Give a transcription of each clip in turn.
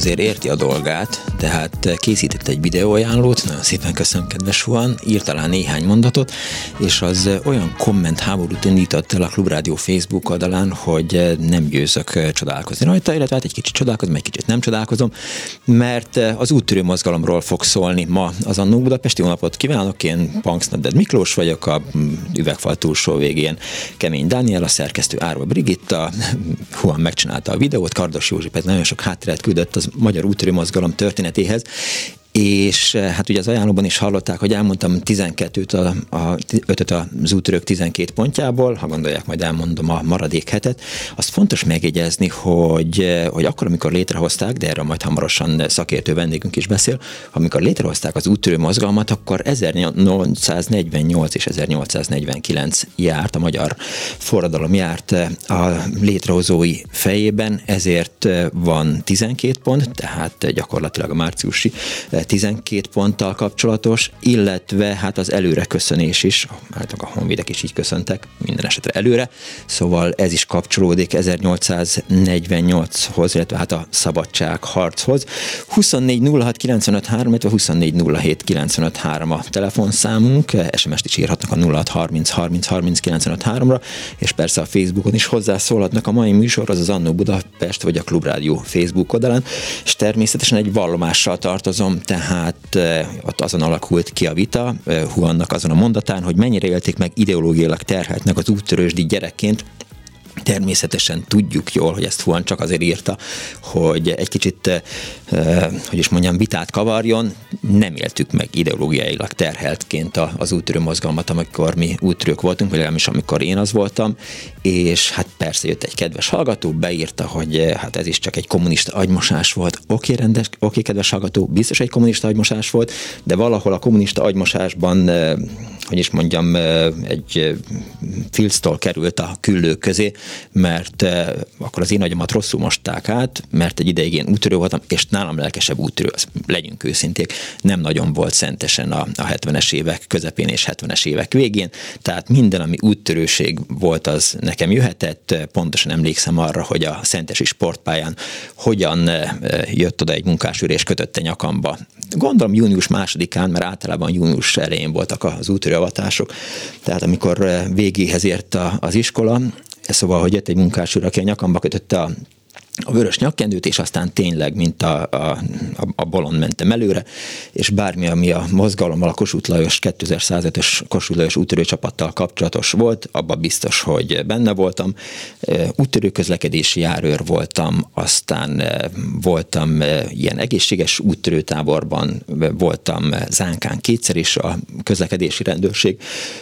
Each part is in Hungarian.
Azért érti a dolgát, tehát készített egy videóajánlót, nagyon szépen köszönöm, kedves Huan, írt talán néhány mondatot, és az olyan komment háborút indított el a Klubrádió Facebook oldalán, hogy nem győzök csodálkozni rajta, illetve hát egy kicsit csodálkozom, egy kicsit nem csodálkozom, mert az úttörő mozgalomról fog szólni ma az Annó Budapesti napot kívánok, én Punks Miklós vagyok, a üvegfal túlsó végén Kemény Dániel, a szerkesztő Árva Brigitta, Huan megcsinálta a videót, Kardos Józsi pedig nagyon sok hátteret küldött az magyar úttörő mozgalom történetéhez, és eh, hát ugye az ajánlóban is hallották, hogy elmondtam 12-t, a, a, 5 az útörők 12 pontjából, ha gondolják, majd elmondom a maradék hetet. Azt fontos megjegyezni, hogy, eh, hogy akkor, amikor létrehozták, de erről majd hamarosan szakértő vendégünk is beszél, amikor létrehozták az úttörő mozgalmat, akkor 1848 és 1849 járt, a magyar forradalom járt eh, a létrehozói fejében, ezért van 12 pont, tehát gyakorlatilag a márciusi 12 ponttal kapcsolatos, illetve hát az előre köszönés is, hát a honvédek is így köszöntek, minden esetre előre, szóval ez is kapcsolódik 1848-hoz, illetve hát a szabadság harchoz. 24 06 95 3, illetve 24 07 95 3 a telefonszámunk, SMS-t is írhatnak a 06 30 30 30 95 3-ra, és persze a Facebookon is hozzászólhatnak. A mai műsor az az Annó Budapest vagy a Klubrádió Facebook oldalán, és természetesen egy vallomással tartozom, tehát ott azon alakult ki a vita, Huannak azon a mondatán, hogy mennyire élték meg ideológiailag terheltnek az úttörősdi gyerekként, Természetesen tudjuk jól, hogy ezt Huan csak azért írta, hogy egy kicsit, hogy is mondjam, vitát kavarjon. Nem éltük meg ideológiailag terheltként az úttörő mozgalmat, amikor mi úttörők voltunk, vagy legalábbis amikor én az voltam, és hát persze jött egy kedves hallgató, beírta, hogy hát ez is csak egy kommunista agymosás volt. Oké, rendes, oké, kedves hallgató, biztos egy kommunista agymosás volt, de valahol a kommunista agymosásban, hogy is mondjam, egy filctól került a küllők közé, mert akkor az én agyamat rosszul mosták át, mert egy ideig én útörő voltam, és nálam lelkesebb útörő, az, legyünk őszinték, nem nagyon volt szentesen a, a 70-es évek közepén és 70-es évek végén, tehát minden, ami úttörőség volt, az nekem jöhetett, pontosan emlékszem arra, hogy a Szentesi sportpályán hogyan jött oda egy munkásőr és kötötte nyakamba. Gondolom június másodikán, mert általában június elején voltak az útörőavatások, tehát amikor végéhez ért az iskola, Szóval, hogy jött egy munkás úr, aki a nyakamba kötötte a a vörös nyakkendőt, és aztán tényleg, mint a, a, a bolond mentem előre, és bármi, ami a mozgalommal a Kossuth Lajos 2105-ös Kossuth Lajos úttörő csapattal kapcsolatos volt, abban biztos, hogy benne voltam. Úttörő közlekedési járőr voltam, aztán voltam ilyen egészséges úttörőtáborban, voltam Zánkán kétszer is a közlekedési rendőrség,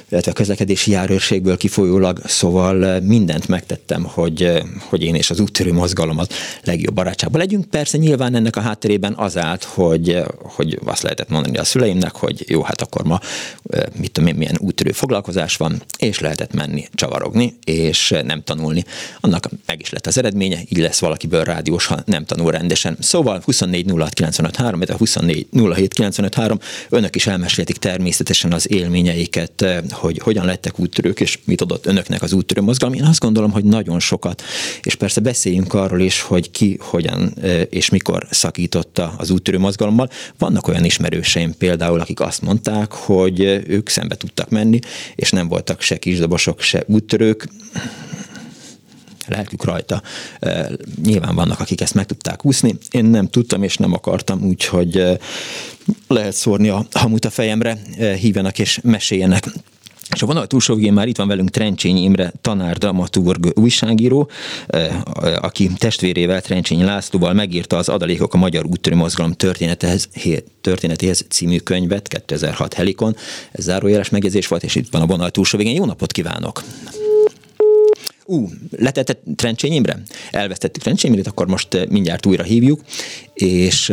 illetve a közlekedési járőrségből kifolyólag, szóval mindent megtettem, hogy, hogy én és az úttörő mozgalom legjobb barátságban legyünk. Persze nyilván ennek a hátterében az állt, hogy, hogy azt lehetett mondani a szüleimnek, hogy jó, hát akkor ma mit tudom én, milyen úttörő foglalkozás van, és lehetett menni csavarogni, és nem tanulni. Annak meg is lett az eredménye, így lesz valakiből rádiós, ha nem tanul rendesen. Szóval 24 06 953, 24 07 953, önök is elmesélték természetesen az élményeiket, hogy hogyan lettek úttörők, és mit adott önöknek az úttörő mozgalom. Én azt gondolom, hogy nagyon sokat, és persze beszéljünk arról is, hogy ki, hogyan és mikor szakította az úttörő mozgalommal. Vannak olyan ismerőseim például, akik azt mondták, hogy ők szembe tudtak menni, és nem voltak se kisdobosok, se úttörők, lelkük rajta. Nyilván vannak, akik ezt meg tudták úszni. Én nem tudtam és nem akartam, úgyhogy lehet szórni a hamut a fejemre, hívjanak és meséljenek És a vonal túlsó már itt van velünk Trencsényi Imre, tanár, dramaturg, újságíró, aki testvérével, Trencsényi Lászlóval megírta az Adalékok a Magyar Úttörő Mozgalom történetehez, történetéhez című könyvet 2006 Helikon. Ez zárójeles megjegyzés volt, és itt van a vonal túlsó végén. Jó napot kívánok! Ú, uh, letette Trencsény Imre? Elvesztettük Trencsény Imrét, akkor most mindjárt újra hívjuk, és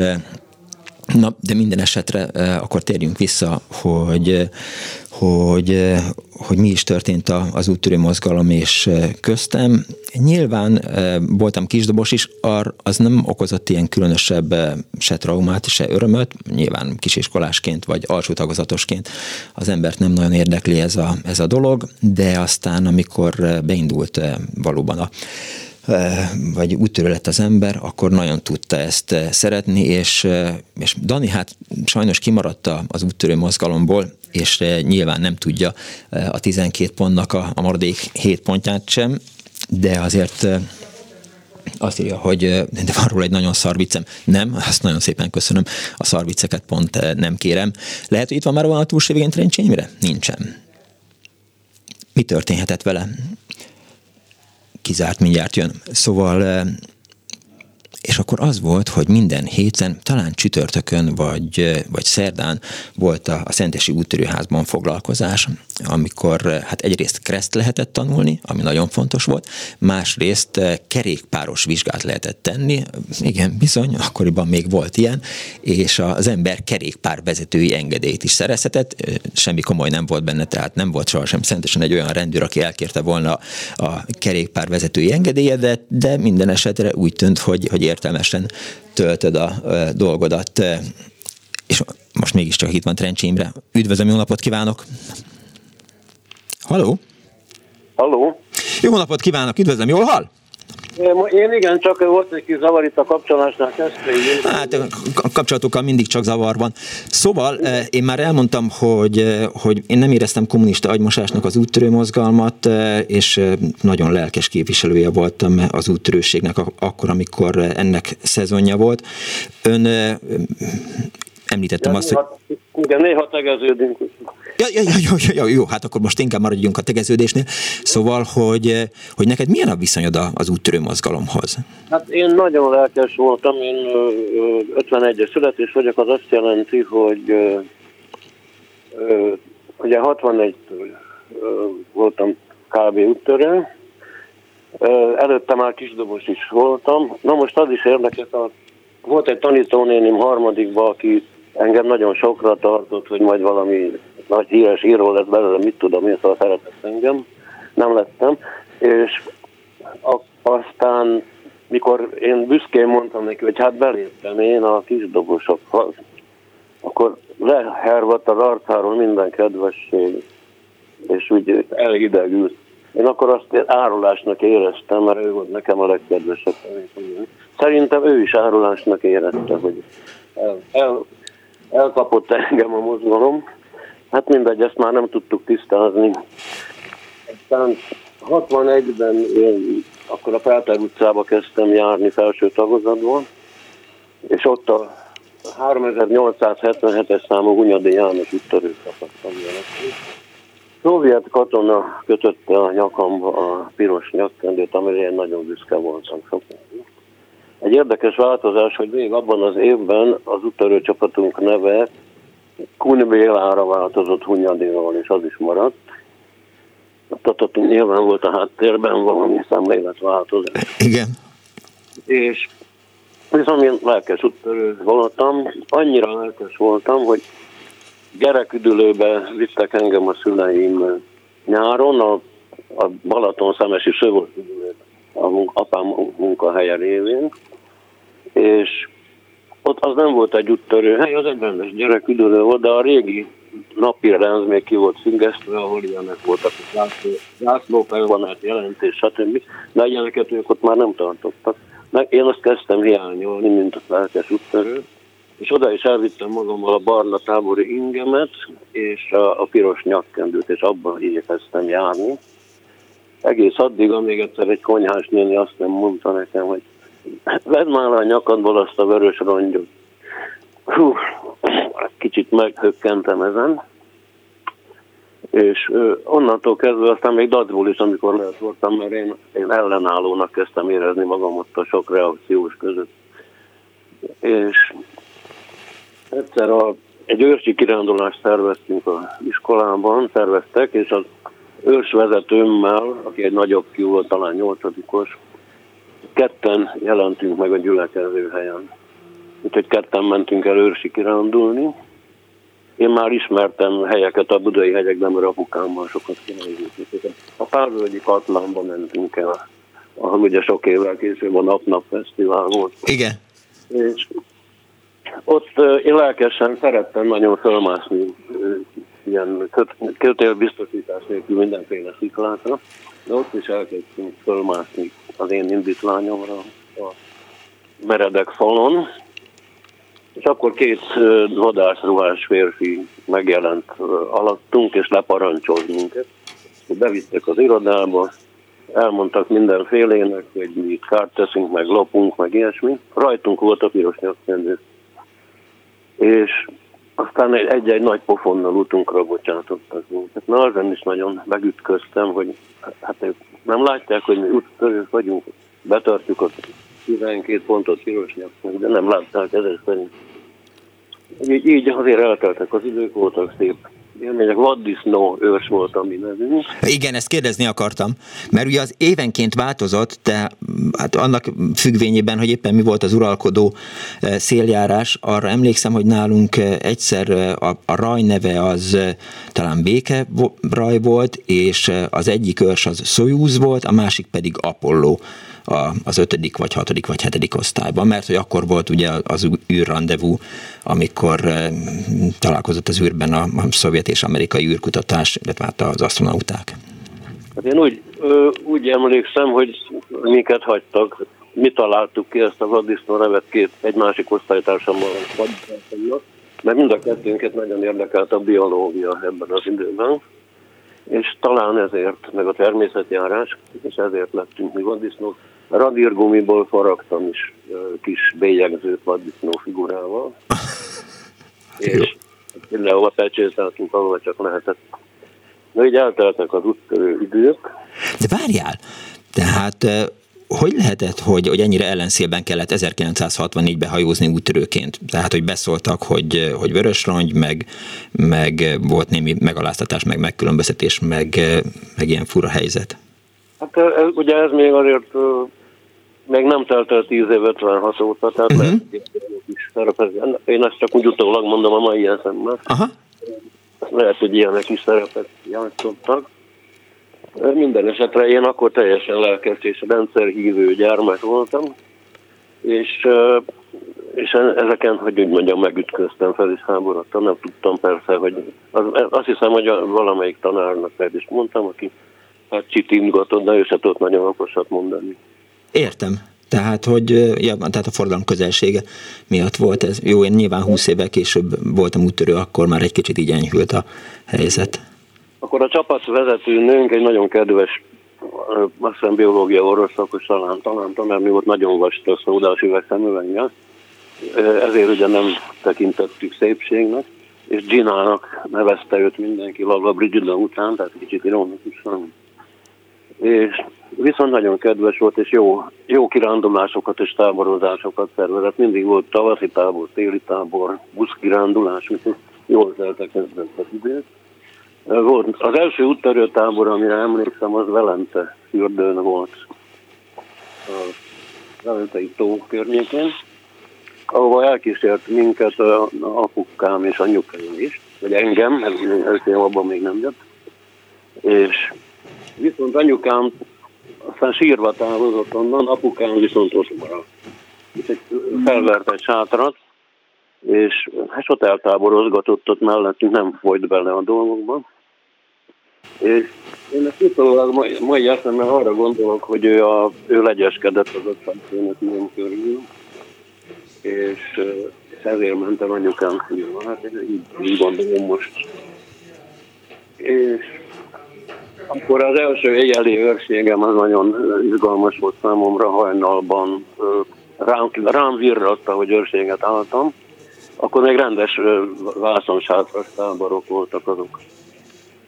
Na, de minden esetre akkor térjünk vissza, hogy, hogy, hogy mi is történt az úttörő mozgalom és köztem. Nyilván voltam kisdobos is, az nem okozott ilyen különösebb se traumát, se örömöt. Nyilván kisiskolásként vagy alsó tagozatosként az embert nem nagyon érdekli ez a, ez a dolog, de aztán amikor beindult valóban a vagy úttörő lett az ember, akkor nagyon tudta ezt szeretni, és, és Dani hát sajnos kimaradt az úttörő mozgalomból, és nyilván nem tudja a 12 pontnak a, a maradék 7 pontját sem, de azért azt írja, hogy de van róla egy nagyon szar viccem. Nem, azt nagyon szépen köszönöm. A szar vicceket pont nem kérem. Lehet, hogy itt van már van a túlsó végén? Nincsen. Mi történhetett vele? Kizárt, mindjárt jön. Szóval és akkor az volt, hogy minden héten, talán csütörtökön vagy, vagy szerdán volt a, a Szentesi úttörőházban foglalkozás, amikor hát egyrészt kreszt lehetett tanulni, ami nagyon fontos volt, másrészt kerékpáros vizsgát lehetett tenni, igen, bizony, akkoriban még volt ilyen, és az ember kerékpár vezetői engedélyt is szerezhetett, semmi komoly nem volt benne, tehát nem volt sohasem szentesen egy olyan rendőr, aki elkérte volna a kerékpár vezetői engedélye, de, de minden esetre úgy tűnt, hogy, hogy értelmesen töltöd a dolgodat. És most mégiscsak itt van Trencsi Imre. Üdvözlöm, jó napot kívánok! Halló? Halló? Jó napot kívánok, üdvözlöm, jól hall? Én igen, csak volt egy kis zavar itt a kapcsolásnál Hát a kapcsolatokkal mindig csak zavar van. Szóval én már elmondtam, hogy, hogy én nem éreztem kommunista agymosásnak az úttörő mozgalmat, és nagyon lelkes képviselője voltam az úttörőségnek akkor, amikor ennek szezonja volt. Ön említettem ja, azt, hogy... Igen, néha tegeződünk. Ja, ja, ja, ja, ja, jó, hát akkor most inkább maradjunk a tegeződésnél. Szóval, hogy, hogy neked milyen a viszonyod az úttörő mozgalomhoz? Hát én nagyon lelkes voltam, én 51-es születés vagyok, az azt jelenti, hogy ugye 61-től voltam kb. úttörő, előtte már kisdobos is voltam. Na most az is érdekes, volt egy tanítónénim harmadikban, aki engem nagyon sokra tartott, hogy majd valami nagy híres író lesz belőle, mit tudom én, szóval szeretett engem. Nem lettem. És a, aztán, mikor én büszkén mondtam neki, hogy hát beléptem én a kisdobosokhoz, akkor lehervadt az arcáról minden kedvesség, és úgy elidegült. Én akkor azt árulásnak éreztem, mert ő volt nekem a legkedvesebb. Szerintem ő is árulásnak érezte, hogy el, el, elkapott engem a mozgalom. Hát mindegy, ezt már nem tudtuk tisztázni. Aztán 61-ben én akkor a Pelter utcába kezdtem járni felső tagozatban, és ott a 3877-es számú Hunyadi János úttörőt kaptam Szovjet katona kötötte a nyakamba a piros nyakkendőt, amire én nagyon büszke voltam sokáig. Egy érdekes változás, hogy még abban az évben az úttörő csapatunk neve Kun Bélára változott Hunyadiról, és az is maradt. Tehát nyilván volt a háttérben valami szemléletváltozás. Igen. És viszont én lelkes úttörő voltam, annyira lelkes voltam, hogy gyereküdülőbe vittek engem a szüleim nyáron, a, a Balaton szemesi szövőüdülőbe, a apám munkahelye révén, és ott az nem volt egy úttörő hely, az egy rendes gyereküdülő volt, de a régi napi rend még ki volt függesztve, ahol ilyenek voltak, zászló, zászló felvonát jelentés, stb. De ilyeneket ők ott már nem tartottak. Meg én azt kezdtem hiányolni, mint a lelkes úttörő, és oda is elvittem magammal a barna tábori ingemet, és a, a piros nyakkendőt, és abban igyekeztem járni. Egész addig, amíg egyszer egy konyhás néni azt nem mondta nekem, hogy vedd már a nyakadból azt a vörös rongyot. Hú, kicsit meghökkentem ezen, és onnantól kezdve aztán még dadból is, amikor lehet voltam, mert én, én ellenállónak kezdtem érezni magam ott a sok reakciós között. És egyszer a, egy őrsi kirándulást szerveztünk az iskolában, szerveztek, és az őrsvezetőmmel, aki egy nagyobb fiú volt, talán nyolcadikos, ketten jelentünk meg a gyülekező helyen. Úgyhogy ketten mentünk el őrsi kirándulni, én már ismertem helyeket a budai hegyekben, mert apukámmal sokat királyzottuk. A Párvölgyi Katlánba mentünk el, ahol ugye sok évvel később a Nap-Nap Fesztivál volt. Igen. És ott én lelkesen szerettem nagyon fölmászni ilyen kötélbiztosítás nélkül mindenféle sziklákra, de ott is elkezdtünk fölmászni az én indítványomra a meredek falon, és akkor két vadászruhás férfi megjelent alattunk, és leparancsolt minket. Bevittek az irodába, elmondtak mindenfélének, hogy mi itt kárt teszünk, meg lopunk, meg ilyesmi. Rajtunk volt a piros nyakkendő. És aztán egy-egy nagy pofonnal utunkra bocsátottak minket. Na, azon is nagyon megütköztem, hogy hát ők nem látják, hogy mi úttörők vagyunk, betartjuk a 12 pontot piros nyakkendő, de nem látták ezek szerint. Így, így azért elteltek az idők, voltak szép élmények. Vaddisznó ős volt a mi nevünk. Igen, ezt kérdezni akartam, mert ugye az évenként változott, de hát annak függvényében, hogy éppen mi volt az uralkodó eh, széljárás, arra emlékszem, hogy nálunk eh, egyszer eh, a, a raj neve az talán béke raj volt, és az egyik őrs az Soyuz volt, a másik pedig Apollo a, az ötödik, vagy hatodik, vagy hetedik osztályban, mert hogy akkor volt ugye az űrrandevú, amikor e, találkozott az űrben a, a szovjet és amerikai űrkutatás, illetve hát az astronauták. Hát én úgy, úgy emlékszem, hogy minket hagytak, mi találtuk ki ezt a vaddisznó nevet két, egy másik osztálytársammal, mert mind a kettőnket nagyon érdekelt a biológia ebben az időben és talán ezért, meg a természetjárás, és ezért lettünk mi vaddisznók. Radírgumiból faragtam is kis bélyegzőt vaddisznó figurával, és mindenhova pecsételtünk, ahol csak lehetett. Na így elteltek az úttörő idők. De várjál, tehát hogy lehetett, hogy, hogy ennyire ellenszélben kellett 1964-ben hajózni úttörőként? Tehát, hogy beszóltak, hogy, hogy vörösrangy, meg, meg volt némi megaláztatás, meg megkülönböztetés, meg, meg ilyen fura helyzet. Hát ez, ugye ez még azért még nem telt el 10 év 56 óta, tehát uh-huh. lehet, Én ezt csak úgy utólag mondom a mai eszemben. Aha. Lehet, hogy ilyenek is szerepet játszottak. Minden esetre én akkor teljesen lelkes és rendszerhívő gyermek voltam, és, és ezeken, hogy úgy mondjam, megütköztem, fel is háborodtam, nem tudtam persze, hogy az, azt hiszem, hogy valamelyik tanárnak meg is mondtam, aki hát csitingatott, de ő se tudott nagyon okosat mondani. Értem. Tehát, hogy ja, tehát a forgalom közelsége miatt volt ez. Jó, én nyilván 20 évvel később voltam úttörő, akkor már egy kicsit így enyhült a helyzet. Akkor a csapatvezető nőnk egy nagyon kedves azt hiszem biológia orvos szakos talán, talán tanárnő volt, nagyon vastag szódás üveg szemüveggel, ezért ugye nem tekintettük szépségnek, és Ginának nevezte őt mindenki Lala Brigida után, tehát kicsit ironikusan. És viszont nagyon kedves volt, és jó, jó kirándulásokat és táborozásokat szervezett. Mindig volt tavaszi tábor, téli tábor, buszkirándulás, úgyhogy jól teltek ezzel az időt. Volt. Az első úttörő tábor, amire emlékszem, az Velente fürdőn volt. A Velentei tó környékén, ahova elkísért minket a apukám és anyukám is, vagy engem, mert ők abban még nem jött. És viszont anyukám aztán sírva távozott onnan, apukám viszont ott maradt. És felvert egy sátrat, és hát ott eltáborozgatott ott mellettünk, nem folyt bele a dolgokba. Én ezt utólag mai, eszemben arra gondolok, hogy ő, a, ő legyeskedett az ötvenfőnök ilyen körül, és, és ezért mentem anyukám hogy Hát így, így gondolom most. És akkor az első éjjeli őrségem az nagyon izgalmas volt számomra hajnalban. Rám, rám virratta, hogy őrséget álltam. Akkor még rendes vászonsátras táborok voltak azok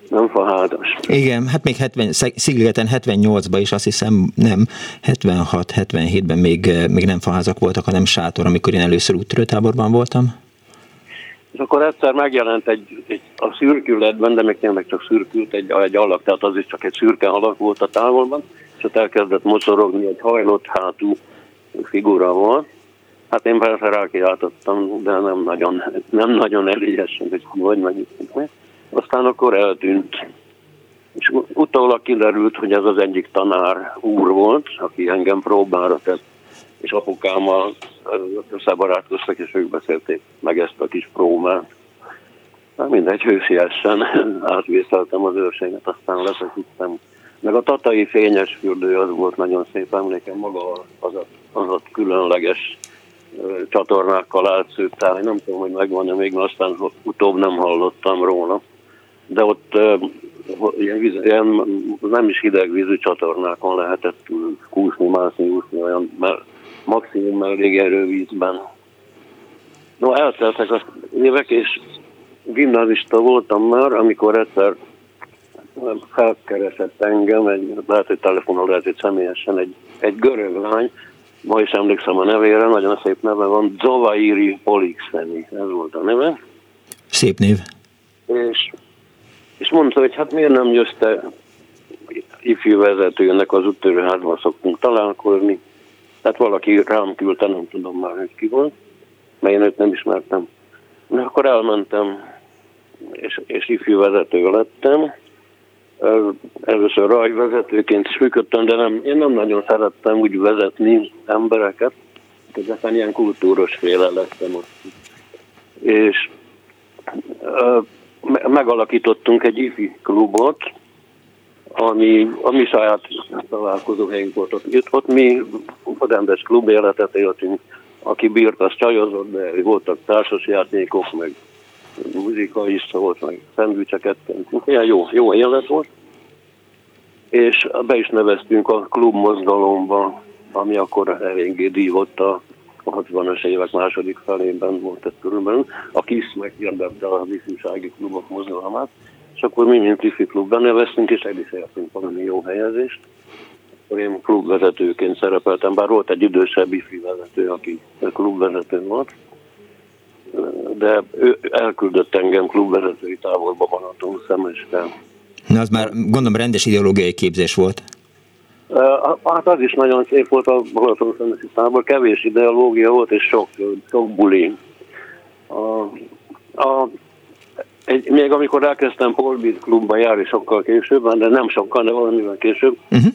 nem fahádas. Igen, hát még 70, Szigligeten 78-ban is azt hiszem nem, 76-77-ben még, még nem faházak voltak, hanem sátor, amikor én először úttörőtáborban voltam. És akkor egyszer megjelent egy, egy a szürkületben, de még tényleg csak szürkült egy, egy alak, tehát az is csak egy szürke alak volt a távolban, és ott elkezdett mocorogni, egy hajlott hátú figura volt. Hát én persze rákiáltottam, de nem nagyon, nem nagyon elégesen, hogy hogy meg. Aztán akkor eltűnt. És utólag kiderült, hogy ez az egyik tanár úr volt, aki engem próbára tett, és apukámmal összebarátkoztak, és ők beszélték meg ezt a kis próbát. Hát mindegy, hősiesen átvészeltem az őrséget, aztán lefeküdtem. Meg a tatai fényes fürdő az volt nagyon szép emlékem, maga az a, az a különleges csatornákkal átszőtt Nem tudom, hogy megvan-e még, mert aztán utóbb nem hallottam róla de ott ilyen, víz, ilyen nem is hideg vízű csatornákon lehetett kúszni, mászni, úszni, olyan mert maximum elég erővízben. No, elteltek az évek, és gimnazista voltam már, amikor egyszer felkeresett engem, egy, lehet, hogy telefonon, lehet, hogy személyesen egy, egy görög lány, ma is emlékszem a nevére, nagyon szép neve van, Zovairi Polixeni, ez volt a neve. Szép név. És és mondta, hogy hát miért nem jössz ifjú vezetőnek az úttörőházban szoktunk találkozni. Tehát valaki rám küldte, nem tudom már, hogy ki volt, mert én őt nem ismertem. Na, akkor elmentem, és, és ifjú vezető lettem. Először rajvezetőként is működtem, de nem, én nem nagyon szerettem úgy vezetni embereket, tehát aztán ilyen kultúros féle lettem ott. És megalakítottunk egy ifi klubot, ami a mi saját találkozó helyünk volt. Ott, ott mi rendes klub életet éltünk, aki bírt, az csajozott, de voltak társasjátékok, meg muzika is volt, meg szendvicseket. Ilyen jó, jó élet volt. És be is neveztünk a klub mozgalomba, ami akkor eléggé dívott a a 60-as évek második felében volt ez körülbelül. A KISZ meghirdette a ifjúsági klubok mozgalmát, és akkor mi, mint ifi klub beneveztünk, és el is értünk valami jó helyezést. Akkor én klubvezetőként szerepeltem, bár volt egy idősebb ifi vezető, aki klubvezető volt, de ő elküldött engem klubvezetői távolba Balaton szemeskel. Na, az már gondolom rendes ideológiai képzés volt. Hát az is nagyon szép volt a Balaton szemesi tábor, kevés ideológia volt, és sok, sok buli. A, a, egy, még amikor elkezdtem Holbit klubba járni sokkal később, de nem sokkal, de valamivel később, uh-huh.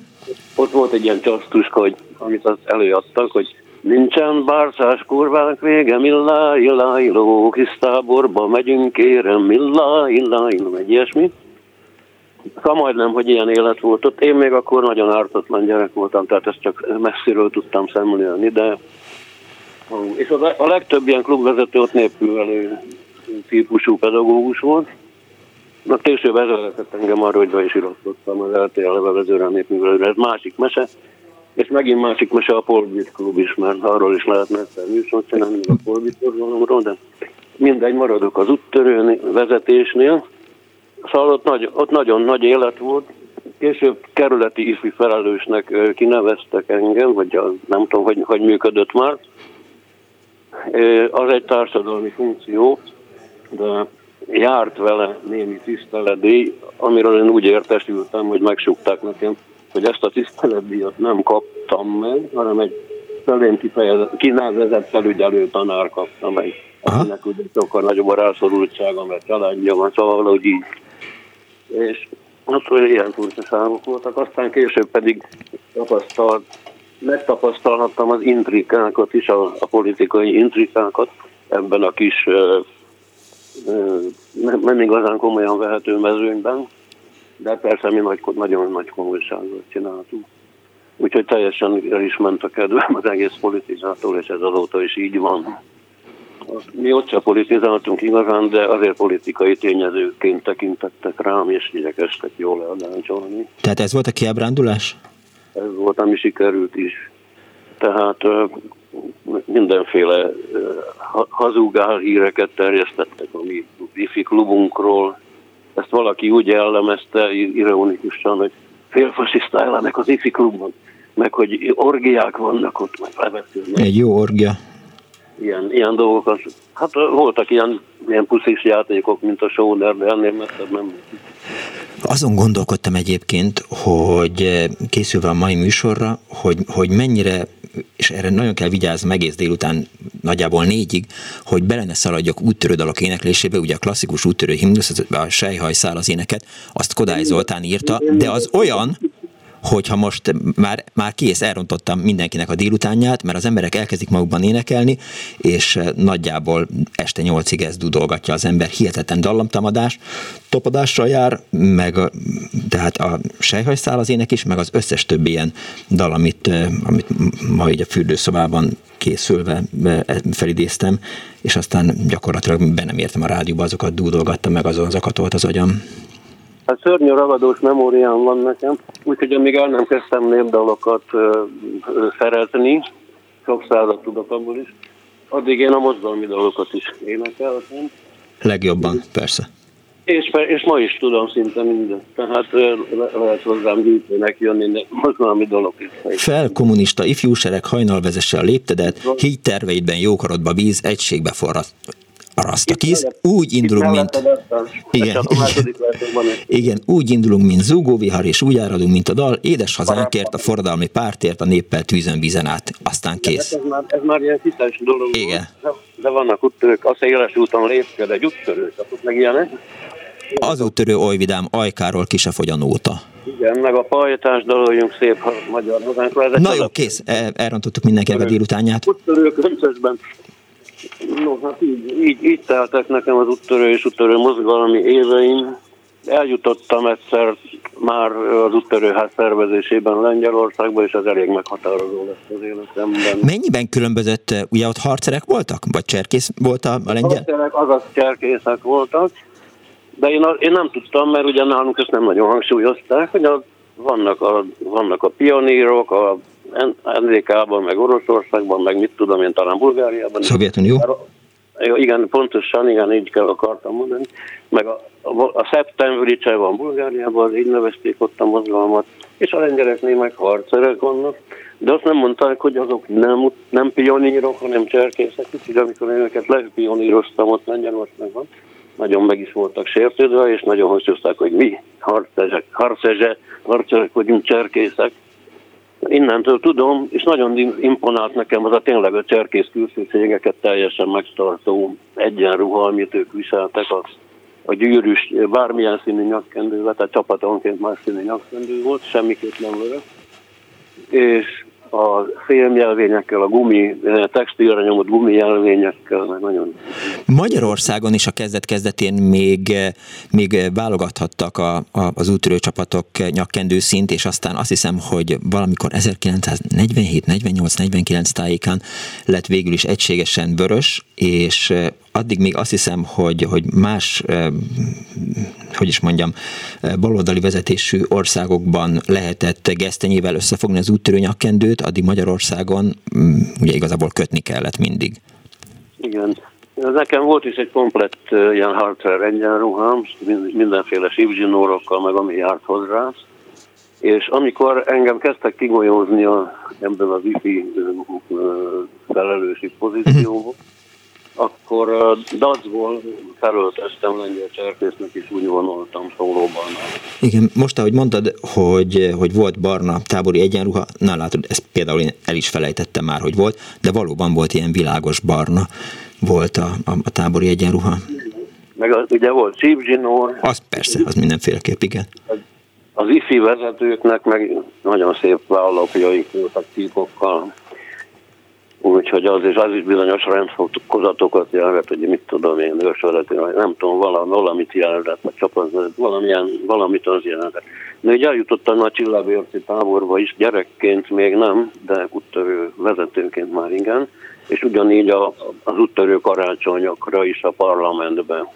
ott volt egy ilyen csasztuska, hogy, amit azt előadtak, hogy nincsen bárcás kurvának vége, millá, illá, illó, kis táborba megyünk, kérem, millá, illá, illó, egy ilyesmi. Ha majdnem, hogy ilyen élet volt ott. Én még akkor nagyon ártatlan gyerek voltam, tehát ezt csak messziről tudtam szemlélni, de és a legtöbb ilyen klubvezető ott népművelő típusú pedagógus volt. Na később ezzel engem arra, hogy be is iratkoztam az LTL levelezőre a népművelőre. Ez másik mese. És megint másik mese a Polbit klub is, mert arról is lehetne egyszer műsort csinálni, a Polbit de mindegy, maradok az úttörő vezetésnél. Szóval ott, nagy, ott nagyon nagy élet volt. Később kerületi ifjú felelősnek kineveztek engem, vagy nem tudom, hogy, hogy működött már. Az egy társadalmi funkció, de járt vele némi tiszteletdíj, amiről én úgy értesültem, hogy megsukták nekem, hogy ezt a tiszteletdíjat nem kaptam meg, hanem egy felém kinevezett felügyelő tanár kapta meg. Akinek ugye sokkal nagyobb a rászorultsága, mert családja van, szóval valahogy így és ott ilyen furcsaságok voltak, aztán később pedig tapasztalt, megtapasztalhattam az intrikákat is, a, a politikai intrikákat ebben a kis nem, nem igazán komolyan vehető mezőnyben, de persze mi nagy, nagyon nagy komolyságot csináltunk. Úgyhogy teljesen el is ment a kedvem az egész politikától, és ez azóta is így van. Mi ott se politizáltunk igazán, de azért politikai tényezőként tekintettek rám, és igyekeztek jól elgáncsolni. Tehát ez volt a kiábrándulás? Ez volt, ami sikerült is. Tehát mindenféle hazugál híreket terjesztettek a mi wifi klubunkról, ezt valaki úgy jellemezte ironikusan, hogy félfasiszta elemek az ifi klubban, meg hogy orgiák vannak ott, meg levetőnek. Egy jó orgia. Ilyen, ilyen dolgokat. Hát voltak ilyen, ilyen puszis játékok, mint a Sóder, de ennél messzebb nem. Azon gondolkodtam egyébként, hogy készülve a mai műsorra, hogy, hogy mennyire és erre nagyon kell vigyázni egész délután nagyjából négyig, hogy bele ne szaladjak úttörő dalok éneklésébe, ugye a klasszikus úttörő himnusz, a Sejhaj szál az éneket, azt Kodály Zoltán írta, de az olyan, hogyha most már, már kész, elrontottam mindenkinek a délutánját, mert az emberek elkezdik magukban énekelni, és nagyjából este nyolcig ez dudolgatja az ember, hihetetlen dallamtamadás, topadással jár, meg a, tehát a sejhajszál az ének is, meg az összes többi ilyen dal, amit, amit ma így a fürdőszobában készülve felidéztem, és aztán gyakorlatilag be nem értem a rádióba, azokat dúdolgattam, meg azon zakatolt az agyam. Hát szörnyű ragadós memóriám van nekem, úgyhogy amíg el nem kezdtem népdalokat szeretni, sok százat tudok abból is, addig én a mozgalmi dalokat is énekeltem. Legjobban, persze. És, és ma is tudom szinte mindent. Tehát le, lehet hozzám gyűjtőnek jönni, de mozgalmi dolog is. Fel kommunista ifjúsereg hajnal vezesse a léptedet, hígy terveidben jókarodba víz, egységbe forrat, Arasztakisz, úgy indulunk, mint... Igen, igen, igen, úgy indulunk, mint zúgóvihar, és úgy áradunk, mint a dal, édes hazánkért, a forradalmi pártért, a néppel tűzön vízen át, aztán kész. Ez már, ez már ilyen hites dolog. Igen. De vannak úttörők, a széles úton lépked, egy úttörő, meg ilyenek. Az úttörő oly vidám, ajkáról ki se fogy a nóta. Igen, meg a pajtás daloljunk szép magyar hazánkról. Na jó, kész, elrontottuk mindenkinek a délutánját. Úttörő köncösben No, hát így, így, így teltek nekem az úttörő és úttörő mozgalmi éveim. Eljutottam egyszer már az úttörőház szervezésében Lengyelországba, és ez elég meghatározó lesz az életemben. Mennyiben különbözött, ugye ott harcerek voltak? Vagy cserkész volt a, a lengyel? Harcerek, azaz cserkészek voltak, de én, én nem tudtam, mert ugye nálunk ezt nem nagyon hangsúlyozták, hogy a, vannak, a, vannak a pionírok, a NDK-ban, meg Oroszországban, meg mit tudom én, talán Bulgáriában. Szovjetunió? Igen, pontosan, igen, így kell akartam mondani. Meg a, a, a szeptemberi van Bulgáriában, így nevezték ott a mozgalmat, és a lengyeleknél meg harcerek vannak. De azt nem mondták, hogy azok nem, nem pionírok, hanem cserkészek, úgyhogy amikor én őket lepioníroztam ott Lengyelországban, nagyon meg is voltak sértődve, és nagyon hangsúlyozták, hogy mi harcesek, harcesek, harcesek vagyunk cserkészek, Innentől tudom, és nagyon imponált nekem az a tényleg a cserkész külsőségeket teljesen megtartó egyenruha, amit ők viseltek, a, a gyűrűs, bármilyen színű nyakkendővel, tehát csapatonként más színű nyakkendő volt, semmiképp nem vörös. És a félmjelvényekkel, a gumi, textilre nyomott gumijelvényekkel, meg nagyon... Magyarországon is a kezdet-kezdetén még, még válogathattak a, a, az úttörő csapatok nyakkendő szint, és aztán azt hiszem, hogy valamikor 1947, 48, 49 tájékán lett végül is egységesen vörös, és addig még azt hiszem, hogy, hogy más, hogy is mondjam, baloldali vezetésű országokban lehetett gesztenyével összefogni az úttörő nyakkendőt, addig Magyarországon mm, ugye igazából kötni kellett mindig. Igen. Nekem volt is egy komplett ilyen hardware egyenruhám, mindenféle sívzsinórokkal, meg ami járt hozzá. És amikor engem kezdtek kigolyózni a, ebből az IFI felelősi pozícióból, uh-huh akkor Dacból felöltöztem lengyel cserkésznek, és úgy vonultam szólóban. Igen, most ahogy mondtad, hogy, hogy volt barna tábori egyenruha, na látod, ezt például én el is felejtettem már, hogy volt, de valóban volt ilyen világos barna volt a, a, a tábori egyenruha. Meg az, ugye volt csípzsinór. Az persze, az mindenféleképp, igen. Az IFI vezetőknek meg nagyon szép vállapjaik voltak típokkal. Úgyhogy az is, az is bizonyos rendfokozatokat jelent, hogy mit tudom én, ősvezető, nem tudom, valami, valamit jelentett, vagy csapat, valamilyen, valamit az jelentett. De így eljutottam a csillagérci táborba is, gyerekként még nem, de úttörő vezetőként már igen, és ugyanígy a, az úttörő karácsonyokra is a parlamentben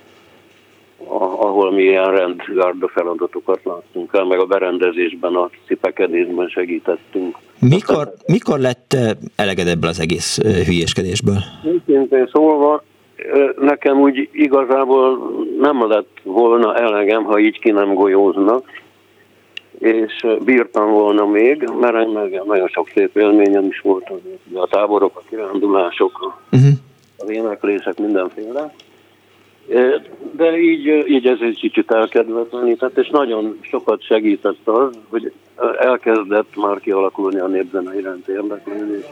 ahol mi ilyen rendgárda feladatokat láttunk el, meg a berendezésben, a cipekedésben segítettünk. Mikor, mikor lett eleged ebből az egész hülyéskedésből? Őszintén szólva, nekem úgy igazából nem lett volna elegem, ha így ki nem golyóznak, és bírtam volna még, mert meg nagyon sok szép élményem is volt, a táborok, a kirándulások, uh-huh. az éneklések, mindenféle. De így, így ez egy kicsit elkedvetlenített, és nagyon sokat segített az, hogy elkezdett már kialakulni a népzene iránt érdeklődés.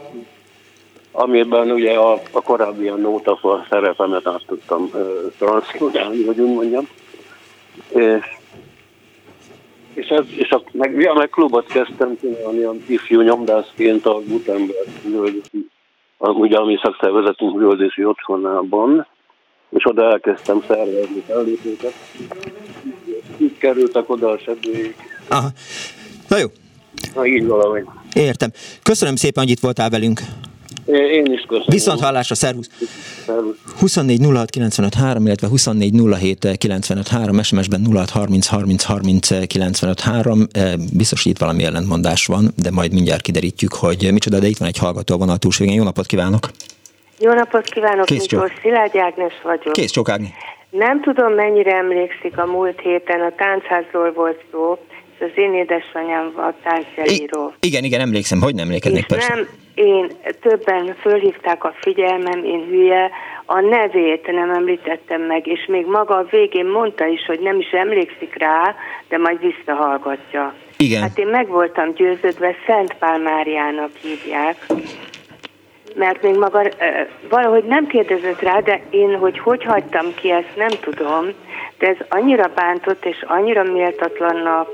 Amiben ugye a, a korábbi ilyen nótafa szerepemet át tudtam transzkludálni, hogy úgy mondjam. És, és, ez, és a, meg, ja, meg klubot kezdtem csinálni a ifjú nyomdászként a Gutenberg ugye a mi szakszervezetünk művöldési otthonában, és oda elkezdtem szervezni fellépőket. Így kerültek oda a sebélyek. Aha. Na jó. Na így valahogy. Értem. Köszönöm szépen, hogy itt voltál velünk. Én is köszönöm. Viszont hallásra, szervusz! 24 06 95 3, illetve 24 07 95 3, SMS-ben 06 30 30 30 95 3. Biztos, hogy itt valami ellentmondás van, de majd mindjárt kiderítjük, hogy micsoda, de itt van egy hallgató vonal túlsó Jó napot kívánok! Jó napot kívánok, Kész Miklós Szilágy Ágnes vagyok. Kész csók Ágni. Nem tudom, mennyire emlékszik, a múlt héten a táncházról volt szó, és az én édesanyám a táncjelíró. I- igen, igen, emlékszem, hogy nem emlékeznék persze. nem, én többen fölhívták a figyelmem, én hülye, a nevét nem említettem meg, és még maga a végén mondta is, hogy nem is emlékszik rá, de majd visszahallgatja. Igen. Hát én meg voltam győződve, Szent Pál Máriának hívják, mert még maga valahogy nem kérdezett rá, de én, hogy hogy hagytam ki, ezt nem tudom, de ez annyira bántott és annyira méltatlannak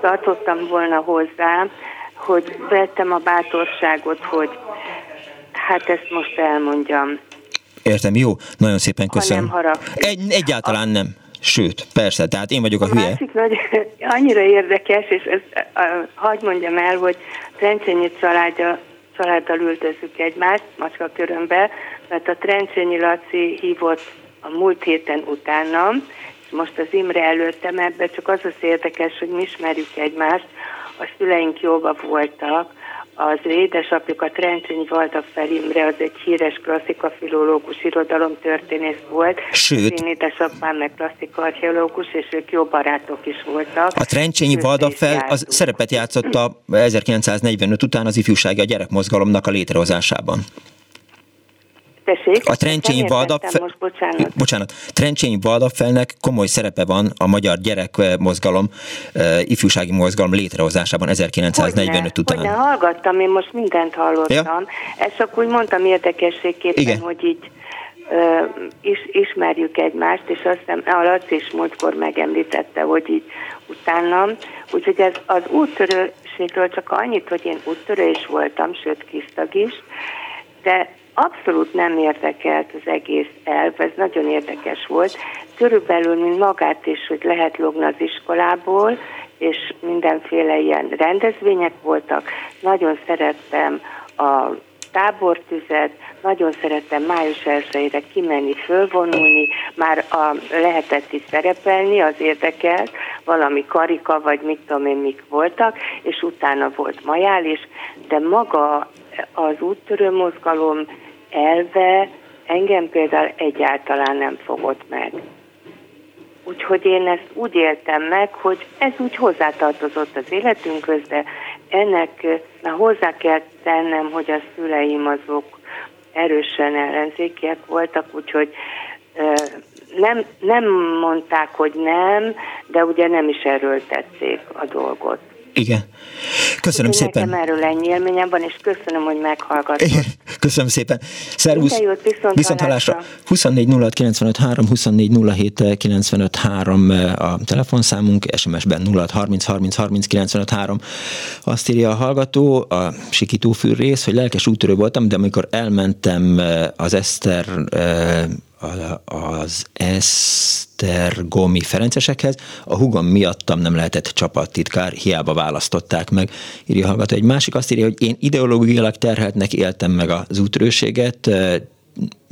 tartottam volna hozzá, hogy vettem a bátorságot, hogy hát ezt most elmondjam. Értem, jó, nagyon szépen köszönöm. Ha nem Egy, egyáltalán nem. Sőt, persze, tehát én vagyok a, a hülye. másik nagy, annyira érdekes, és ezt hagyd mondjam el, hogy Trencsényi családja, családdal ültözünk egymást macska körömbe, mert a Trencsényi Laci hívott a múlt héten utána, és most az Imre előttem ebbe, csak az az érdekes, hogy mi ismerjük egymást, a szüleink jóba voltak, az édesapjuk a Trencsényi Valda Felimre, az egy híres klasszikafilológus, irodalomtörténész volt. Sőt. Én édesapám meg klasszika archeológus, és ők jó barátok is voltak. A Trencsényi Valda fel az szerepet játszott a 1945 után az ifjúsági a gyerekmozgalomnak a létrehozásában. Tessék? A Trencsényi Valdapfel... Most, bocsánat. bocsánat. Trencsényi Valdapfelnek komoly szerepe van a magyar gyerekmozgalom, uh, ifjúsági mozgalom létrehozásában 1945 hogyne, után. Hogyne, hallgattam, én most mindent hallottam. Ja? Ezt csak úgy mondtam érdekességképpen, Igen. hogy így uh, is, ismerjük egymást, és azt hiszem, a Laci is múltkor megemlítette, hogy így utána. Úgyhogy ez az úttörőségről csak annyit, hogy én úttörő is voltam, sőt kisztag is, de abszolút nem érdekelt az egész elv, ez nagyon érdekes volt. Körülbelül, mint magát is, hogy lehet logni az iskolából, és mindenféle ilyen rendezvények voltak. Nagyon szerettem a tábortüzet, nagyon szerettem május 1 kimenni, fölvonulni, már a, lehetett is szerepelni, az érdekelt, valami karika, vagy mit tudom én, mik voltak, és utána volt majál is, de maga az úttörő mozgalom elve engem például egyáltalán nem fogott meg. Úgyhogy én ezt úgy éltem meg, hogy ez úgy hozzátartozott az életünkhöz, de ennek már hozzá kell tennem, hogy a szüleim azok erősen ellenzékiek voltak, úgyhogy nem, nem mondták, hogy nem, de ugye nem is erőltették a dolgot. Igen. Köszönöm Én szépen. Nekem erről ennyi élményem van, és köszönöm, hogy meghallgatott. Igen. Köszönöm szépen. Szervusz. Jót, viszont, viszont hallásra. 24 06 95 3, 24 07 95 3 a telefonszámunk, SMS-ben 06 30 30 30 95 3. Azt írja a hallgató, a sikítófűr rész, hogy lelkes útörő voltam, de amikor elmentem eh, az Eszter eh, az Esztergomi Ferencesekhez. A hugom miattam nem lehetett csapattitkár, hiába választották meg. Írja hallgató. Egy másik azt írja, hogy én ideológiailag terheltnek éltem meg az útrőséget,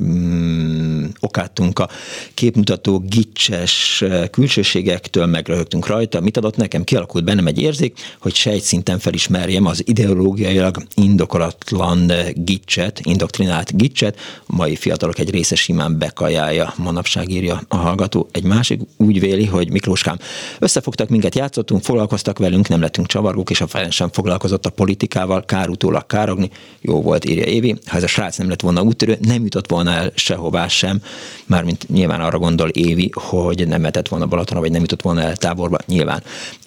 mm, okáttunk a képmutató gicses külsőségektől, megröhögtünk rajta. Mit adott nekem? Kialakult bennem egy érzék, hogy sejtszinten felismerjem az ideológiailag indokolatlan gicset, indoktrinált gicset. A mai fiatalok egy része simán bekajálja, manapság írja a hallgató. Egy másik úgy véli, hogy Miklóskám, összefogtak minket, játszottunk, foglalkoztak velünk, nem lettünk csavargók, és a felen sem foglalkozott a politikával, kár utólag károgni. Jó volt, írja Évi. Ha ez a srác nem lett volna úttörő, nem jutott volna el sehová sem. Mármint nyilván arra gondol Évi, hogy nem metett volna Balatona, vagy nem jutott volna el táborba. Nyilván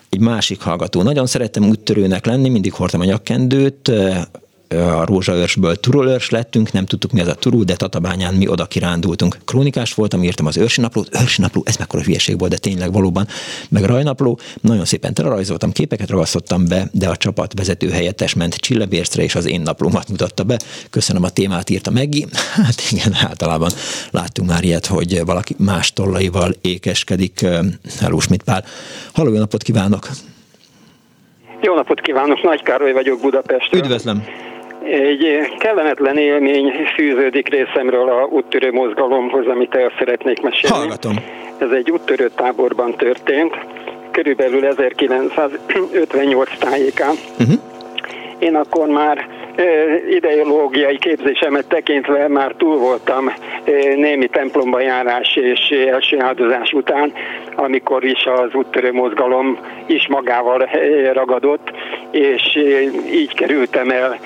egy másik hallgató. Nagyon szerettem úttörőnek lenni, mindig hordtam a nyakkendőt, a rózsaörsből turulőrs lettünk, nem tudtuk mi az a turul, de Tatabányán mi oda kirándultunk. Krónikás voltam, írtam az őrsi naplót, őrsi napló, ez mekkora hülyeség volt, de tényleg valóban, meg rajnapló, nagyon szépen telerajzoltam, képeket ragasztottam be, de a csapat vezető helyettes ment Csillebércre, és az én naplómat mutatta be. Köszönöm a témát, írta Meggi. Hát igen, általában láttunk már ilyet, hogy valaki más tollaival ékeskedik. Hello, Schmidt Pál. Halló, jó napot kívánok! Jó napot kívánok, Nagy Károly vagyok Budapestről. Üdvözlöm! Egy kellemetlen élmény fűződik részemről a úttörő mozgalomhoz, amit el szeretnék mesélni. Hallgatom. Ez egy úttörő táborban történt, körülbelül 1958 tájékán. Uh-huh. Én akkor már ideológiai képzésemet tekintve már túl voltam némi templomba járás és első áldozás után, amikor is az úttörő mozgalom is magával ragadott, és így kerültem el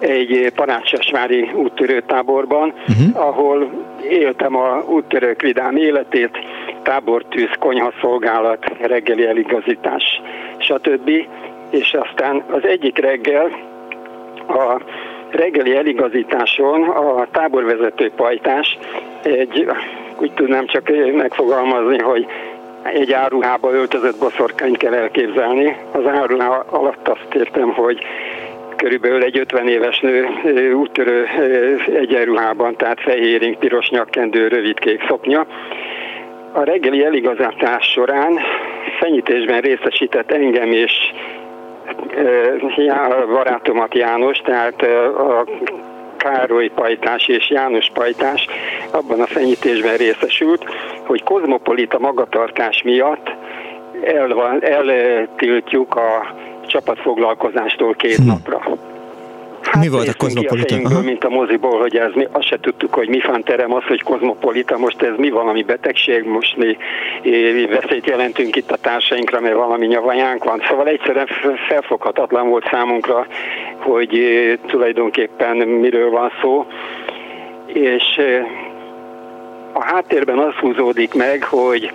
egy parácsasvári úttörőtáborban, uh-huh. ahol éltem a úttörők vidám életét, tábortűz, konyhaszolgálat, reggeli eligazítás, stb. És aztán az egyik reggel a reggeli eligazításon a táborvezető pajtás egy, úgy tudnám csak megfogalmazni, hogy egy áruhába öltözött boszorkányt kell elképzelni. Az áruhá alatt azt értem, hogy körülbelül egy 50 éves nő úttörő egyenruhában, tehát fehéring, piros nyakkendő, rövidkék szoknya. A reggeli eligazátás során fenyítésben részesített engem és barátomat János, tehát a Károly Pajtás és János Pajtás abban a fenyítésben részesült, hogy kozmopolita magatartás miatt el, a csapatfoglalkozástól két hm. napra. Hát mi volt a kozmopolita? A mint a moziból, hogy ez mi, azt se tudtuk, hogy mi fanterem az, hogy kozmopolita, most ez mi valami betegség, most mi, mi veszélyt jelentünk itt a társainkra, mert valami nyavajánk van. Szóval egyszerűen felfoghatatlan volt számunkra, hogy tulajdonképpen miről van szó. És a háttérben az húzódik meg, hogy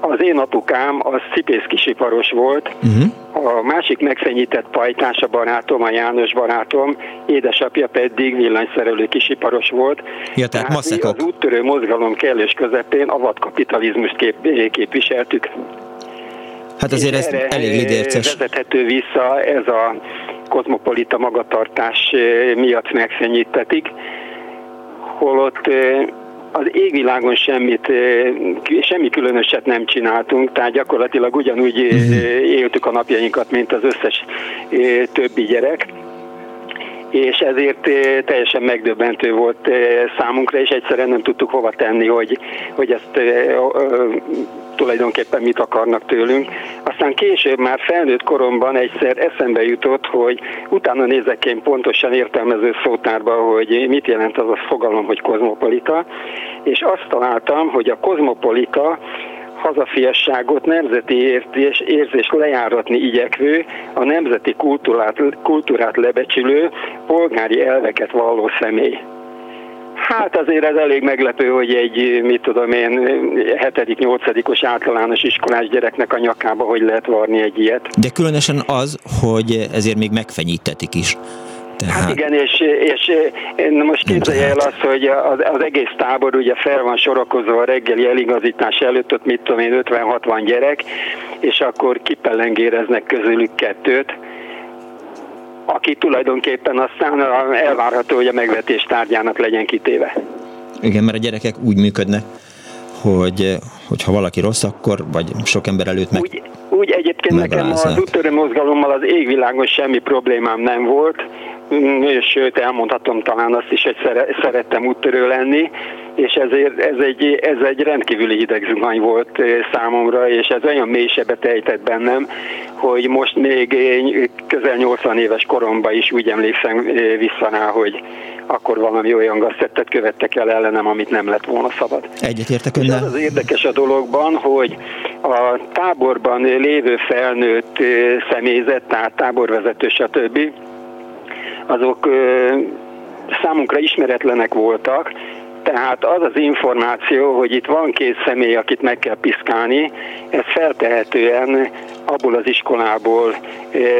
az én apukám az szipész kisiparos volt, uh-huh. a másik megfenyített pajtás a barátom, a János barátom, édesapja pedig villanyszerelő kisiparos volt. Ja, tehát, mi az úttörő mozgalom kellős közepén a vadkapitalizmust kép, képviseltük. Hát azért ez elég lidérces. Vezethető vissza ez a kozmopolita magatartás eh, miatt megfenyítetik, holott eh, az égvilágon semmit, semmi különöset nem csináltunk, tehát gyakorlatilag ugyanúgy uh-huh. éltük a napjainkat, mint az összes többi gyerek és ezért teljesen megdöbbentő volt számunkra, és egyszerűen nem tudtuk hova tenni, hogy, hogy ezt tulajdonképpen mit akarnak tőlünk. Aztán később már felnőtt koromban egyszer eszembe jutott, hogy utána nézek én pontosan értelmező szótárba, hogy mit jelent az a fogalom, hogy kozmopolita, és azt találtam, hogy a kozmopolita hazafiasságot, nemzeti érzés, érzés lejáratni igyekvő, a nemzeti kultúrát, kultúrát lebecsülő, polgári elveket valló személy. Hát azért ez elég meglepő, hogy egy, mit tudom én, 7.-8.-os általános iskolás gyereknek a nyakába hogy lehet varni egy ilyet. De különösen az, hogy ezért még megfenyítetik is. Tehát... Hát igen, és, és na most képzelje el azt, hogy az, az egész tábor ugye fel van sorakozva a reggeli eligazítás előtt, ott mit tudom én, 50-60 gyerek, és akkor kipellengéreznek közülük kettőt, aki tulajdonképpen aztán elvárható, hogy a megvetés tárgyának legyen kitéve. Igen, mert a gyerekek úgy működnek, hogy hogyha valaki rossz, akkor, vagy sok ember előtt meg... Úgy, úgy egyébként nekem az úttörő mozgalommal az égvilágon semmi problémám nem volt, sőt elmondhatom talán azt is, hogy szerettem úttörő lenni, és ezért ez egy, ez egy rendkívüli hidegzuhany volt számomra, és ez olyan mélysebbe tejtett bennem, hogy most még közel 80 éves koromban is úgy emlékszem vissza rá, hogy akkor valami olyan gaztettet követtek el ellenem, amit nem lett volna szabad. Egyetértek önnel? az, az érdekes a dologban, hogy a táborban lévő felnőtt személyzet, tehát táborvezető, stb. Azok számunkra ismeretlenek voltak, tehát az az információ, hogy itt van két személy, akit meg kell piszkálni, ez feltehetően abból az iskolából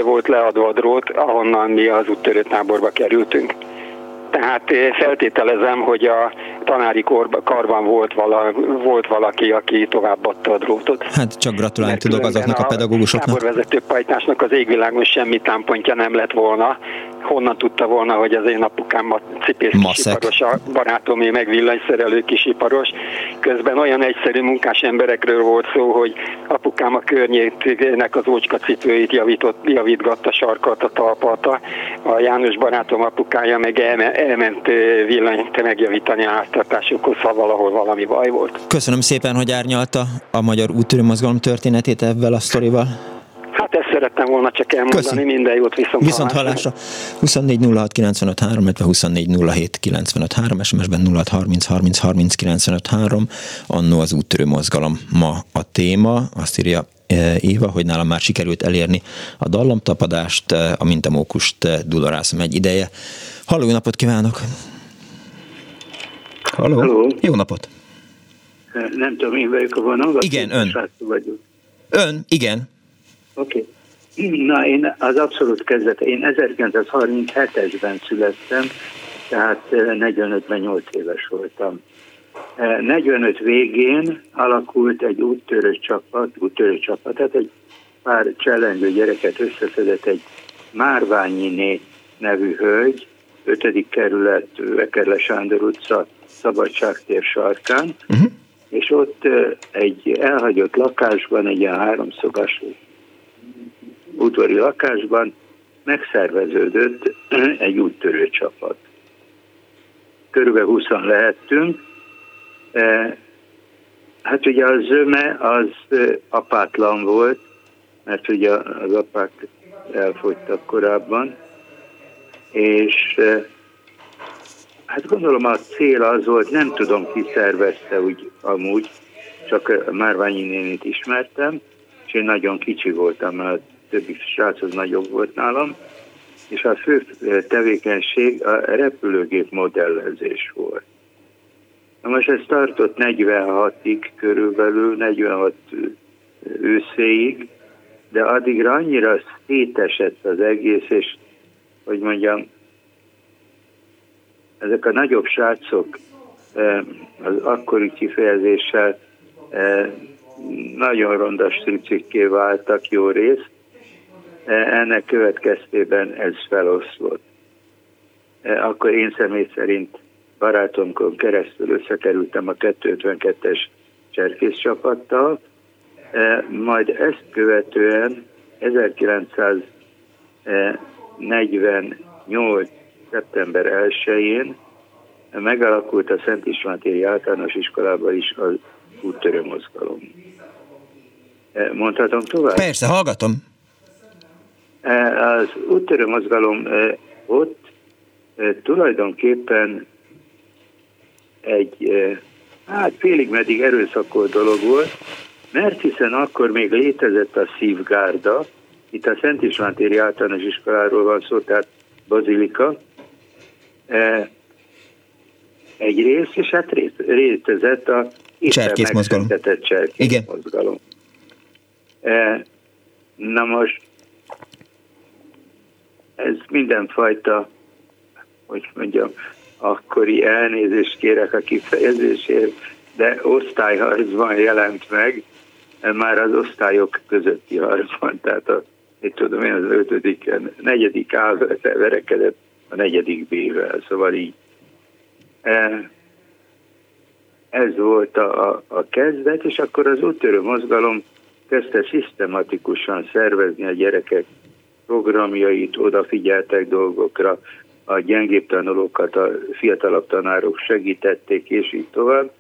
volt leadva a drót, ahonnan mi az úttörő táborba kerültünk. Tehát eh, feltételezem, hogy a tanári korba, karban volt, vala, volt valaki, aki továbbadta a drótot. Hát csak gratulálni tudok azoknak a pedagógusoknak. A táborvezető pajtásnak az égvilágon semmi támpontja nem lett volna. Honnan tudta volna, hogy az én apukám a cipész kisiparos, a barátomé meg villanyszerelő kisiparos. Közben olyan egyszerű munkás emberekről volt szó, hogy apukám a környéknek az ócska cipőit javított, javítgatta, sarkalta, talpalta. A János barátom apukája meg elme, elment villanyt megjavítani a háztartásukhoz, ha valahol valami baj volt. Köszönöm szépen, hogy árnyalta a Magyar Úttörő Mozgalom történetét ebben a sztorival. Hát ezt szerettem volna csak elmondani, Köszön. minden jót viszont, viszont hallásra. 24 06 95 3, 24 07 95 3, SMS-ben 06 30 30 30 95 3, annó az úttörő mozgalom ma a téma, azt írja Éva, hogy nálam már sikerült elérni a dallamtapadást, a mintamókust dudarászom egy ideje. Halló, napot kívánok! Halló. Halló. Jó napot! Nem tudom, én vagyok a vonal. Igen, ön. Vagyok. Ön, igen. Oké. Okay. Na, én az abszolút kezdete, én 1937-esben születtem, tehát 45-8 éves voltam. 45 végén alakult egy úttörő csapat, úttörő csapat, tehát egy pár csellengő gyereket összeszedett egy Márványi nevű hölgy, 5. kerület, Vekerle Sándor utca, Szabadságtér sarkán, uh-huh. és ott egy elhagyott lakásban, egy ilyen háromszobás udvari lakásban megszerveződött egy úttörő csapat. Körülbelül 20 lehettünk. Hát ugye a zöme az apátlan volt, mert ugye az apák elfogytak korábban, és hát gondolom a cél az volt, nem tudom ki szervezte úgy amúgy, csak Márványi nénit ismertem, és én nagyon kicsi voltam, mert többi srác nagyobb volt nálam, és a fő tevékenység a repülőgép modellezés volt. Na most ez tartott 46-ig körülbelül, 46 őszéig, de addigra annyira szétesett az egész, és hogy mondjam, ezek a nagyobb srácok az akkori kifejezéssel nagyon ronda stricikké váltak jó részt, ennek következtében ez feloszlott. Akkor én személy szerint barátomkon keresztül összekerültem a 252-es cserkész csapattal, majd ezt követően 1900 48. szeptember 1-én megalakult a Szent Istvántéri általános iskolában is az úttörő mozgalom. E, mondhatom tovább? Persze, hallgatom. E, az úttörő mozgalom e, ott tulajdonképpen egy hát félig meddig erőszakolt dolog volt, mert hiszen akkor még létezett a szívgárda, itt a Szent Istvántéri általános iskoláról van szó, tehát bazilika. E, egy rész, és hát létezett a cserkész mozgalom. Cserkész Igen. mozgalom. E, na most ez mindenfajta, hogy mondjam, akkori elnézést kérek a kifejezésért, de osztályharcban jelent meg, már az osztályok közötti harcban, tehát a mit tudom én, az ötödik, negyedik A verekedett a negyedik B-vel, szóval így. E, ez volt a, a, kezdet, és akkor az úttörő mozgalom kezdte szisztematikusan szervezni a gyerekek programjait, odafigyeltek dolgokra, a gyengébb tanulókat a fiatalabb tanárok segítették, és így tovább.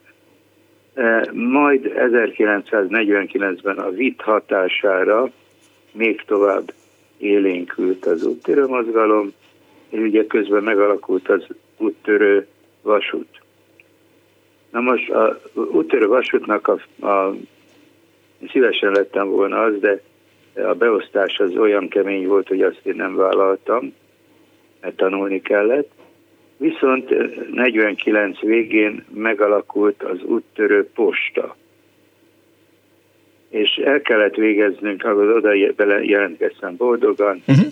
Majd 1949-ben a VIT hatására még tovább élénkült az úttörő mozgalom, ugye közben megalakult az úttörő vasút. Na most a úttörő vasútnak a, a szívesen lettem volna az, de a beosztás az olyan kemény volt, hogy azt én nem vállaltam, mert tanulni kellett. Viszont 49 végén megalakult az úttörő posta. És el kellett végeznünk, ahol oda jelentkeztem boldogan, uh-huh.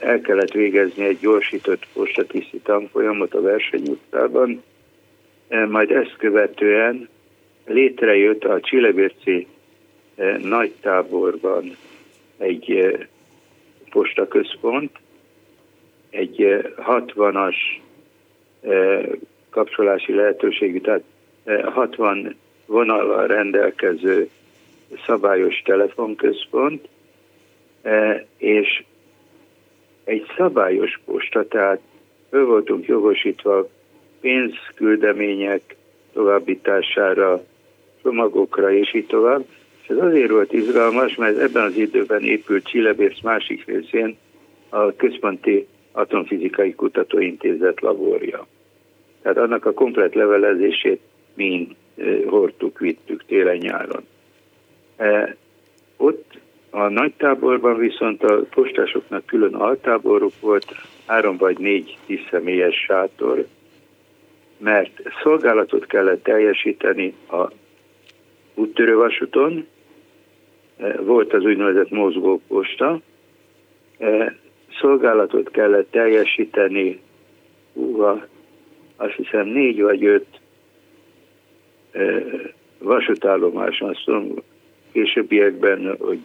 El kellett végezni egy gyorsított postatiszi tanfolyamot a versenyutcában, majd ezt követően létrejött a Csillebérci nagy táborban egy postaközpont, egy 60-as kapcsolási lehetőségű, tehát 60 vonallal rendelkező szabályos telefonközpont, és egy szabályos posta, tehát ő voltunk jogosítva pénzküldemények továbbítására, csomagokra és így tovább. És ez azért volt izgalmas, mert ebben az időben épült Csillebérc másik részén a Központi Atomfizikai Kutatóintézet laborja. Tehát annak a komplet levelezését mind hordtuk, vittük télen-nyáron. E, ott a nagy táborban viszont a postásoknak külön altáboruk volt, három vagy négy személyes sátor, mert szolgálatot kellett teljesíteni a úttörővasúton, e, volt az úgynevezett mozgóposta, e, szolgálatot kellett teljesíteni, húha, azt hiszem négy vagy öt e, vasútállomáson, azt tudom, későbbiekben, hogy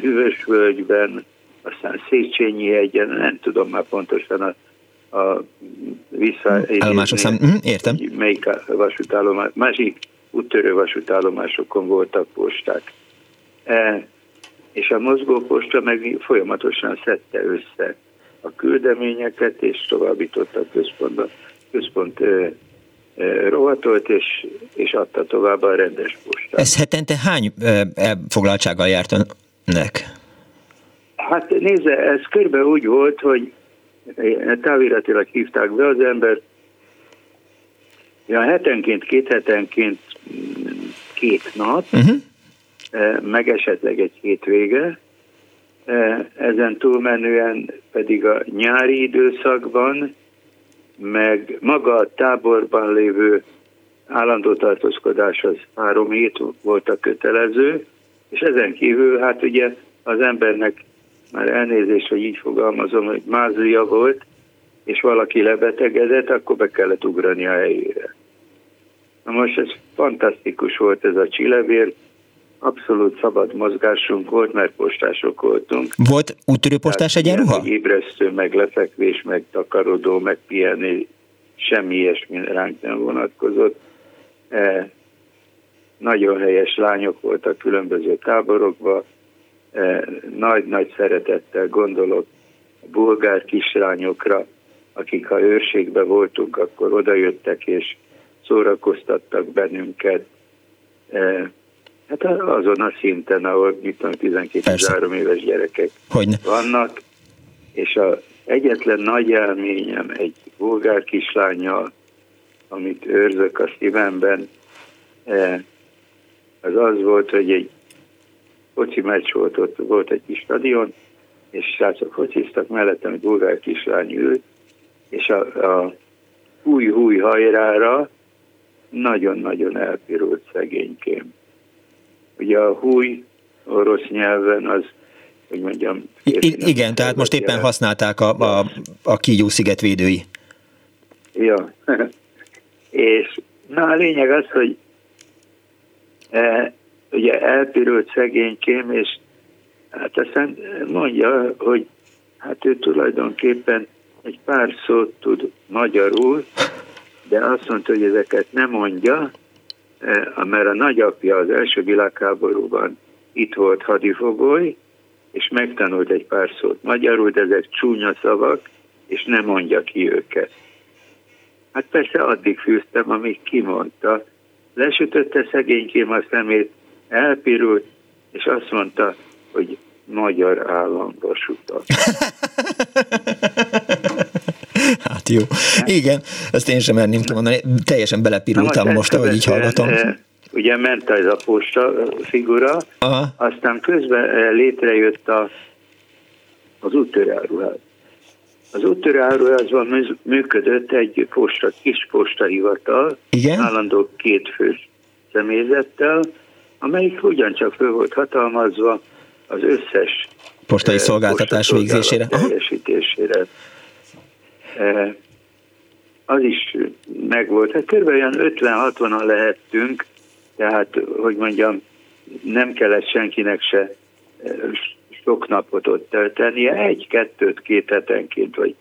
Hűvösvölgyben, aztán Széchenyi egyen, nem tudom már pontosan a a vissza... Állomások szám, mm, értem. Melyik vasútállomás, másik úttörő vasútállomásokon voltak posták. E, és a mozgóposta meg folyamatosan szedte össze a küldeményeket, és továbbította a központba. Központ rovatolt, és, és adta tovább a rendes postát. Ez hetente hány elfoglaltsággal járt önnek? Hát nézze, ez körbe úgy volt, hogy táviratilag hívták be az embert, ja, hetenként, két hetenként két nap, uh-huh. meg esetleg egy hétvége, e, ezen túlmenően pedig a nyári időszakban, meg maga a táborban lévő állandó tartózkodás az három hét volt a kötelező, és ezen kívül hát ugye az embernek már elnézést, hogy így fogalmazom, hogy mázlia volt, és valaki lebetegedett, akkor be kellett ugrani a helyére. Na most ez fantasztikus volt ez a csilevér, abszolút szabad mozgásunk volt, mert postások voltunk. Volt úttörőpostás egyenruha? Ébresztő, meg lefekvés, meg takarodó, meg pihenni, semmi ilyesmi ránk nem vonatkozott. E, nagyon helyes lányok voltak különböző táborokban, nagy-nagy szeretettel gondolok a bulgár kislányokra, akik ha őrségbe voltunk, akkor odajöttek és szórakoztattak bennünket. Hát azon a szinten, ahol mit tudom, 12-13 éves gyerekek Hogyne. vannak, és a egyetlen nagy élményem egy bulgár kislányjal, amit őrzök a szívemben, az az volt, hogy egy foci meccs volt, ott volt egy kis stadion, és srácok fociztak, mellettem egy bulgár kislány ült, és a, a új-húj hajrára nagyon-nagyon elpirult szegénykém. Ugye a húj orosz nyelven az, hogy mondjam... I- igen, tehát most éppen jelent. használták a, a, a Kígyó sziget védői. Ja, és na a lényeg az, hogy e, ugye elpirult szegénykém, és hát aztán mondja, hogy hát ő tulajdonképpen egy pár szót tud magyarul, de azt mondta, hogy ezeket nem mondja, mert a nagyapja az első világháborúban itt volt hadifogoly, és megtanult egy pár szót magyarul, de ezek csúnya szavak, és nem mondja ki őket. Hát persze addig fűztem, amíg kimondta. Lesütötte szegénykém a szemét, elpirult, és azt mondta, hogy magyar államvasutat. hát jó. Igen, ezt én sem merném mondani. Teljesen belepirultam most, ahogy így hallgatom. Eh, ugye ment ez a posta figura, Aha. aztán közben eh, létrejött a, az úttörjáruház. Az úttörjáruházban működött egy posta, kis postahivatal, Igen? állandó kétfős személyzettel, amelyik ugyancsak föl volt hatalmazva az összes postai eh, szolgáltatás végzésére. Teljesítésére. Az is megvolt. Hát kb. olyan 50-60-an lehettünk, tehát, hogy mondjam, nem kellett senkinek se sok napot ott töltenie, egy-kettőt két hetenként, vagy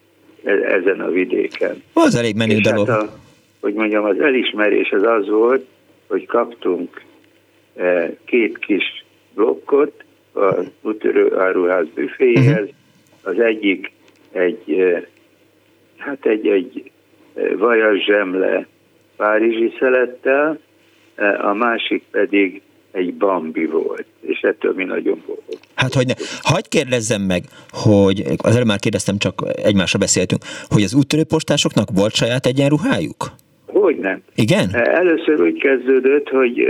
e, ezen a vidéken. Az elég menő dolog. Hát a, hogy mondjam, az elismerés az az volt, hogy kaptunk két kis blokkot a útörő áruház büféhez, uh-huh. az egyik egy, hát egy, egy vajas zsemle párizsi szelettel, a másik pedig egy bambi volt, és ettől mi nagyon boldog. Hát hogy ne. Hagyj kérdezzem meg, hogy az előbb már kérdeztem, csak egymásra beszéltünk, hogy az úttörőpostásoknak volt saját egyenruhájuk? Hogy nem. Igen? Először úgy kezdődött, hogy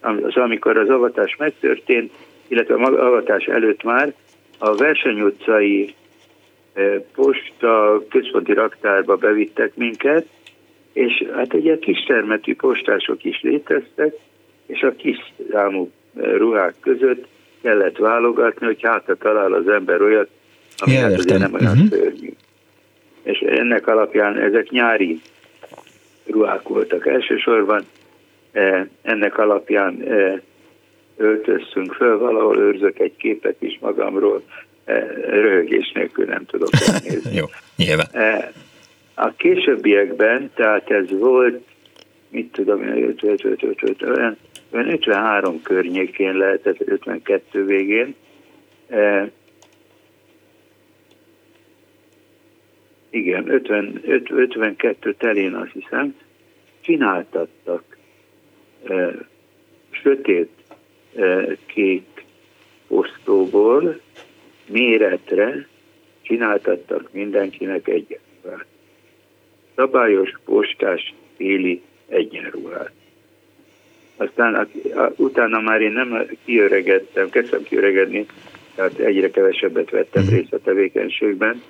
az, amikor az avatás megtörtént, illetve a avatás előtt már a versenyutcai posta központi raktárba bevittek minket, és hát ugye kistermetű postások is léteztek, és a kis számú ruhák között kellett válogatni, hogy hát talál az ember olyat, ami ja, hát ugye nem olyan uh-huh. szörnyű. És ennek alapján ezek nyári ruhák voltak elsősorban, ennek alapján öltöztünk föl, valahol őrzök egy képet is magamról, röhögés nélkül nem tudok elnézni. Jó, nyilván. A későbbiekben, tehát ez volt, mit tudom, 53 környékén lehetett, 52 végén, igen, 50, 52 telén azt hiszem, csináltattak e, sötét e, kék posztóból méretre csináltattak mindenkinek egy Szabályos postás téli egyenruhát. Aztán a, a, utána már én nem kiöregettem, kezdtem kiöregedni, tehát egyre kevesebbet vettem mhm. részt a tevékenységben.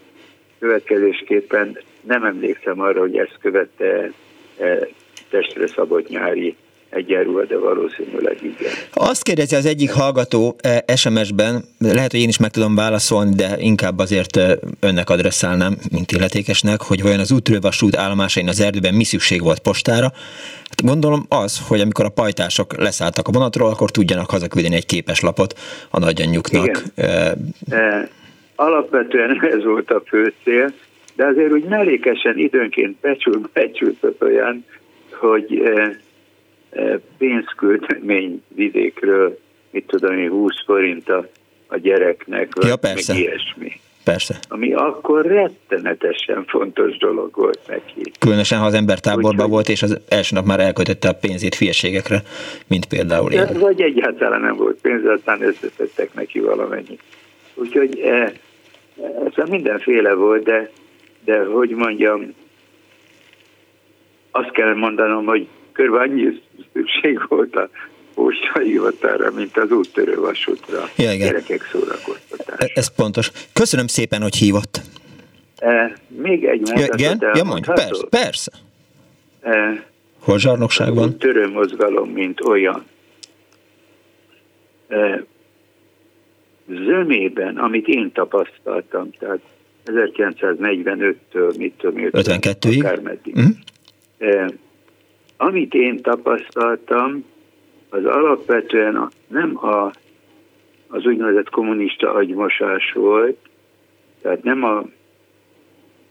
Következésképpen nem emlékszem arra, hogy ezt követte e, testre szabott nyári egyenruha, de valószínűleg igen. Azt kérdezi az egyik hallgató eh, SMS-ben, lehet, hogy én is meg tudom válaszolni, de inkább azért eh, önnek adresszálnám, mint illetékesnek, hogy vajon az útrővasút állomásain az erdőben mi szükség volt postára. Hát gondolom az, hogy amikor a pajtások leszálltak a vonatról, akkor tudjanak hazaküldeni egy képeslapot a nagyanyjuknak. Igen. E, alapvetően ez volt a fő cél, de azért úgy mellékesen időnként becsült, becsült olyan, hogy pénzköltemény vidékről, mit tudom én, 20 forint a, a gyereknek, vagy ja, persze. meg ilyesmi. Persze. Ami akkor rettenetesen fontos dolog volt neki. Különösen, ha az ember táborban volt, és az első nap már elkötötte a pénzét fieségekre, mint például én. Vagy egyáltalán nem volt pénz, aztán összetettek neki valamennyi. Úgyhogy e, ez mindenféle volt, de, de hogy mondjam, azt kell mondanom, hogy körülbelül annyi szükség volt a postai hivatalra, mint az úttörő vasútra. Ja, igen. Gyerekek szórakoztatása. Ez pontos. Köszönöm szépen, hogy hívott. E, még egy mondatot ja, igen? Ja, mondj, persze, persze. E, Hol zsarnokság van? Törő mozgalom, mint olyan. E, zömében, amit én tapasztaltam, tehát 1945-től, mit tudom, 52-ig? Akármeddig. Mm. E, amit én tapasztaltam, az alapvetően nem a, az úgynevezett kommunista agymosás volt, tehát nem a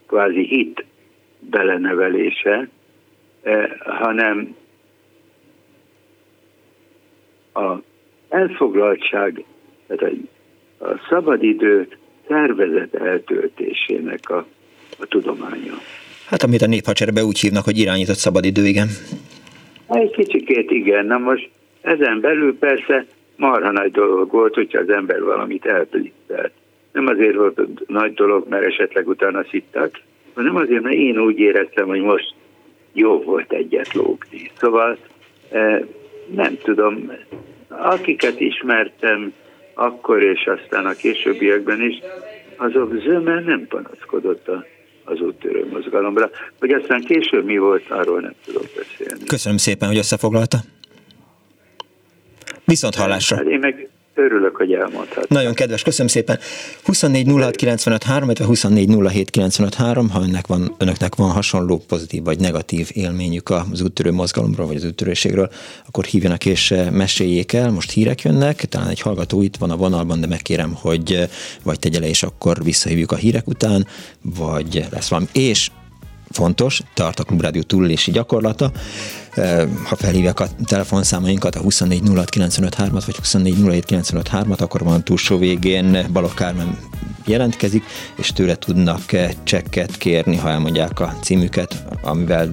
kvázi hit belenevelése, eh, hanem a elfoglaltság, tehát a, a szabadidő szervezet eltöltésének a, a tudománya. Hát amit a néphadseregben úgy hívnak, hogy irányított szabadidő, igen. Egy kicsikét igen, na most ezen belül persze marha nagy dolog volt, hogyha az ember valamit elblitzelt. Nem azért volt nagy dolog, mert esetleg utána szittak, hanem azért, mert én úgy éreztem, hogy most jó volt egyet lógni. Szóval eh, nem tudom, akiket ismertem akkor és aztán a későbbiekben is, azok zömmel nem panaszkodott a, az úttörő mozgalomra. Hogy aztán később mi volt, arról nem tudok beszélni. Köszönöm szépen, hogy összefoglalta. Viszont hallásra. Hát én meg Örülök, hogy elmondhat. Nagyon kedves, köszönöm szépen. 24 06 95 3, 24 07 95 3, ha önnek van, önöknek van hasonló pozitív vagy negatív élményük az úttörő mozgalomról, vagy az úttörőségről, akkor hívjanak és eh, meséljék el. Most hírek jönnek, talán egy hallgató itt van a vonalban, de megkérem, hogy eh, vagy tegye le, és akkor visszahívjuk a hírek után, vagy lesz valami. És fontos, tart a Klubrádió túlélési gyakorlata. Ha felhívják a telefonszámainkat, a 24 06 at vagy 24 07 at akkor van túlsó végén Balogh Kármen jelentkezik, és tőle tudnak csekket kérni, ha elmondják a címüket, amivel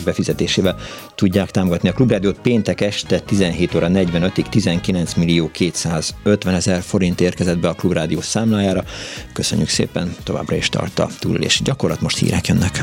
befizetésével tudják támogatni a Klubrádiót. Péntek este 17 óra 45-ig 19 millió 250 ezer forint érkezett be a Klubrádió számlájára. Köszönjük szépen, továbbra is tart a túlélési gyakorlat, most hírek jönnek.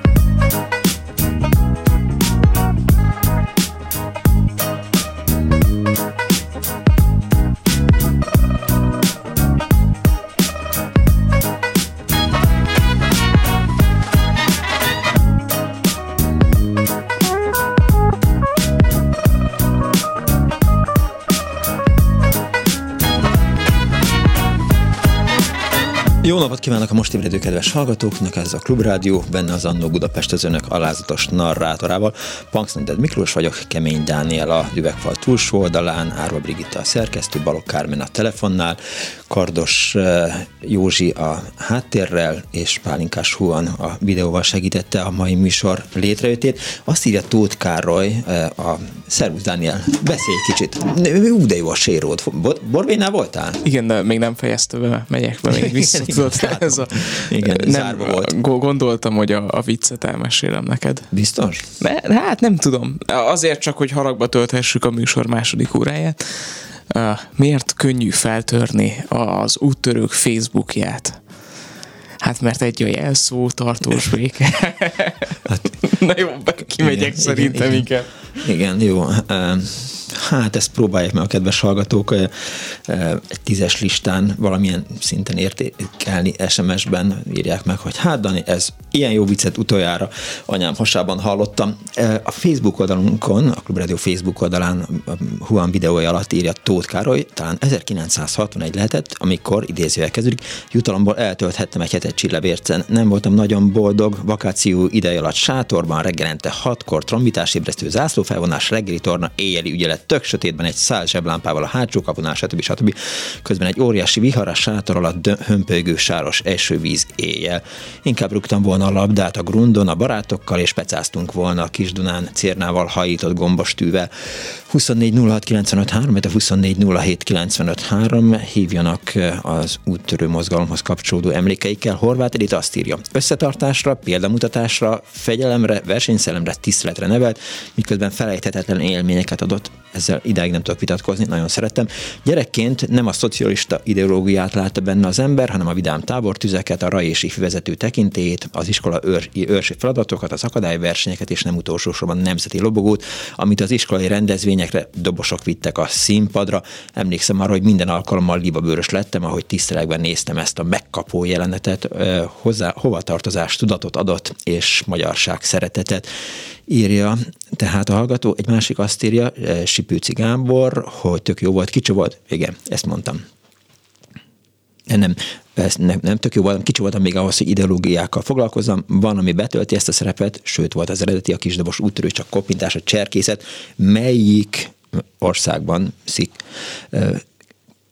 Napot kívánok a most ébredő kedves hallgatóknak, ez a Klubrádió, benne az Annó Budapest az önök alázatos narrátorával. Punksnoded Miklós vagyok, Kemény Dániel a üvegfal túlsó oldalán, Árva Brigitta a szerkesztő, Balok Kármen a telefonnál, Kardos eh, Józsi a háttérrel, és Pálinkás Huan a videóval segítette a mai műsor létrejöttét. Azt írja Tóth Károly, eh, a Szervusz Dániel, beszélj kicsit. Ú, de jó a séród. Borvénál voltál? Igen, de még nem fejezte be, megyek be még vissza tudod, ez a, igen, nem, volt. Gondoltam, hogy a, a viccet elmesélem neked. Biztos? Ne, hát nem tudom. Azért csak, hogy haragba tölthessük a műsor második óráját. Uh, miért könnyű feltörni az úttörők Facebookját? Hát mert egy a jelszó, tartós béke. Hát, Na jó, kimegyek igen, szerintem igen. Igen, igen jó. Hát ezt próbálják meg a kedves hallgatók egy tízes listán valamilyen szinten értékelni SMS-ben írják meg, hogy hát Dani, ez ilyen jó viccet utoljára anyám hasában hallottam. A Facebook oldalunkon, a Klubrádió Facebook oldalán Huan videója alatt írja Tóth Károly, talán 1961 lehetett, amikor idézővel kezdődik, jutalomból eltölthettem egy hetet Csillevércen. Nem voltam nagyon boldog, vakáció ideje alatt sátorban reggelente hatkor trombitás ébresztő zászlófelvonás, reggeli torna, éjjeli ügyelet tök sötétben egy szál zseblámpával a hátsó kapunál, stb. stb. Közben egy óriási viharas sátor alatt hömpölygő sáros esővíz éjjel. Inkább rúgtam volna a labdát a grundon a barátokkal, és pecáztunk volna a kis Dunán cérnával hajított gombostűvel. 24 06 a 24 hívjanak az úttörő mozgalomhoz kapcsolódó emlékeikkel. Horváth Edith azt írja, összetartásra, példamutatásra, fegyelemre, versenyszellemre, tiszteletre nevelt, miközben felejthetetlen élményeket adott. Ezzel ideig nem tudok vitatkozni, nagyon szerettem. Gyerekként nem a szocialista ideológiát látta benne az ember, hanem a vidám tábortüzeket, a raj és vezető tekintélyét, az iskola őr, őrsi feladatokat, az akadályversenyeket és nem utolsó sorban nemzeti lobogót, amit az iskolai rendezvényekre dobosok vittek a színpadra. Emlékszem arra, hogy minden alkalommal libabőrös lettem, ahogy tisztelegben néztem ezt a megkapó jelenetet, hozzá hovatartozás tudatot adott, és magyarság szeretetet írja. Tehát a hallgató egy másik azt írja, Sipőci Gábor, hogy tök jó volt, kicsi volt. Igen, ezt mondtam nem, ez nem, nem tök jó voltam, kicsi voltam még ahhoz, hogy ideológiákkal foglalkozzam, van, ami betölti ezt a szerepet, sőt volt az eredeti a kisdobos úttörő, csak koppintás, a cserkészet, melyik országban szik,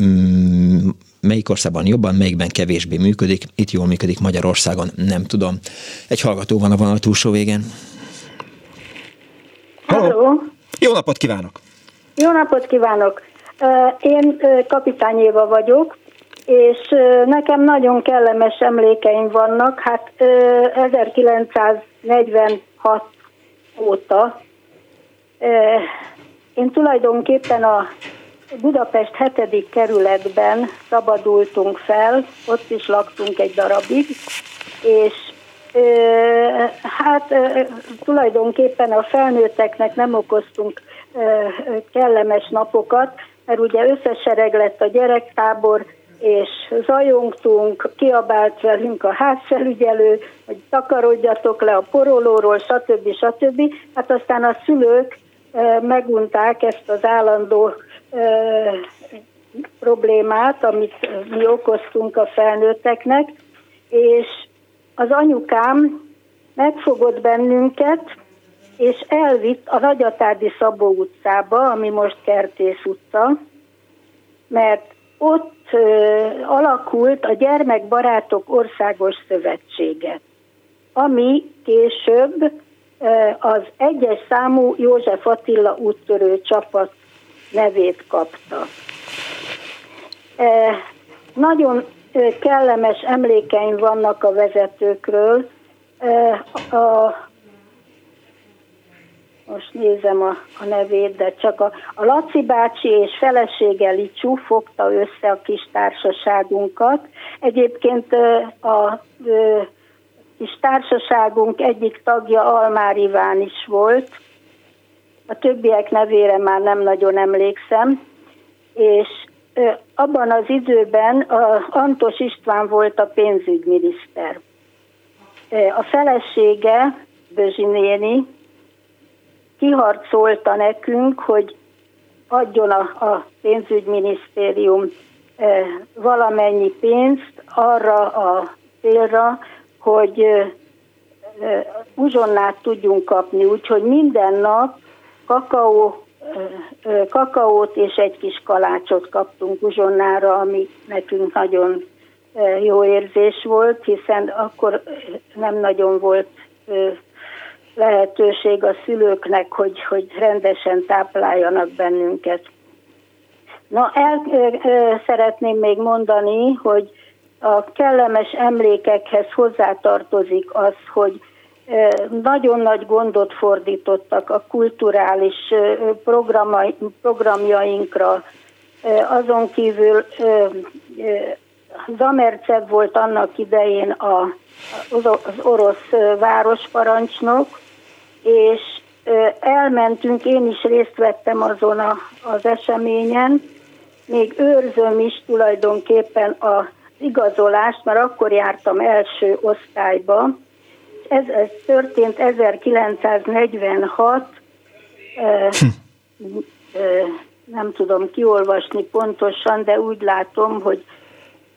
mm, melyik országban jobban, melyikben kevésbé működik, itt jól működik Magyarországon, nem tudom. Egy hallgató van a vonal túlsó végén. Halló! Jó napot kívánok! Jó napot kívánok! Én Kapitány Éva vagyok, és nekem nagyon kellemes emlékeim vannak. Hát 1946 óta én tulajdonképpen a Budapest 7. kerületben szabadultunk fel, ott is laktunk egy darabig, és hát tulajdonképpen a felnőtteknek nem okoztunk kellemes napokat, mert ugye összesereg lett a gyerektábor, és zajongtunk, kiabált velünk a házfelügyelő, hogy takarodjatok le a porolóról, stb. stb. Hát aztán a szülők megunták ezt az állandó problémát, amit mi okoztunk a felnőtteknek, és az anyukám megfogott bennünket, és elvitt a Nagyatádi Szabó utcába, ami most Kertész utca, mert ott ö, alakult a Gyermekbarátok Országos Szövetsége, ami később ö, az egyes számú József Attila úttörő csapat nevét kapta. E, nagyon kellemes emlékeim vannak a vezetőkről. A, most nézem a, a nevét, de csak a, a Laci bácsi és felesége Licsú fogta össze a kis társaságunkat. Egyébként a, a kis társaságunk egyik tagja Almár Iván is volt, a többiek nevére már nem nagyon emlékszem, és abban az időben Antos István volt a pénzügyminiszter. A felesége, Bözsi néni, kiharcolta nekünk, hogy adjon a pénzügyminisztérium valamennyi pénzt arra a célra, hogy uzsonnát tudjunk kapni, úgyhogy minden nap kakaó, kakaót és egy kis kalácsot kaptunk uzsonnára, ami nekünk nagyon jó érzés volt, hiszen akkor nem nagyon volt lehetőség a szülőknek, hogy, hogy rendesen tápláljanak bennünket. Na, el szeretném még mondani, hogy a kellemes emlékekhez hozzátartozik az, hogy nagyon nagy gondot fordítottak a kulturális programjainkra. Azon kívül Zamercev volt annak idején a, az orosz városparancsnok, és elmentünk, én is részt vettem azon az eseményen, még őrzöm is tulajdonképpen az igazolást, mert akkor jártam első osztályba, ez, ez történt 1946, hm. nem tudom kiolvasni pontosan, de úgy látom, hogy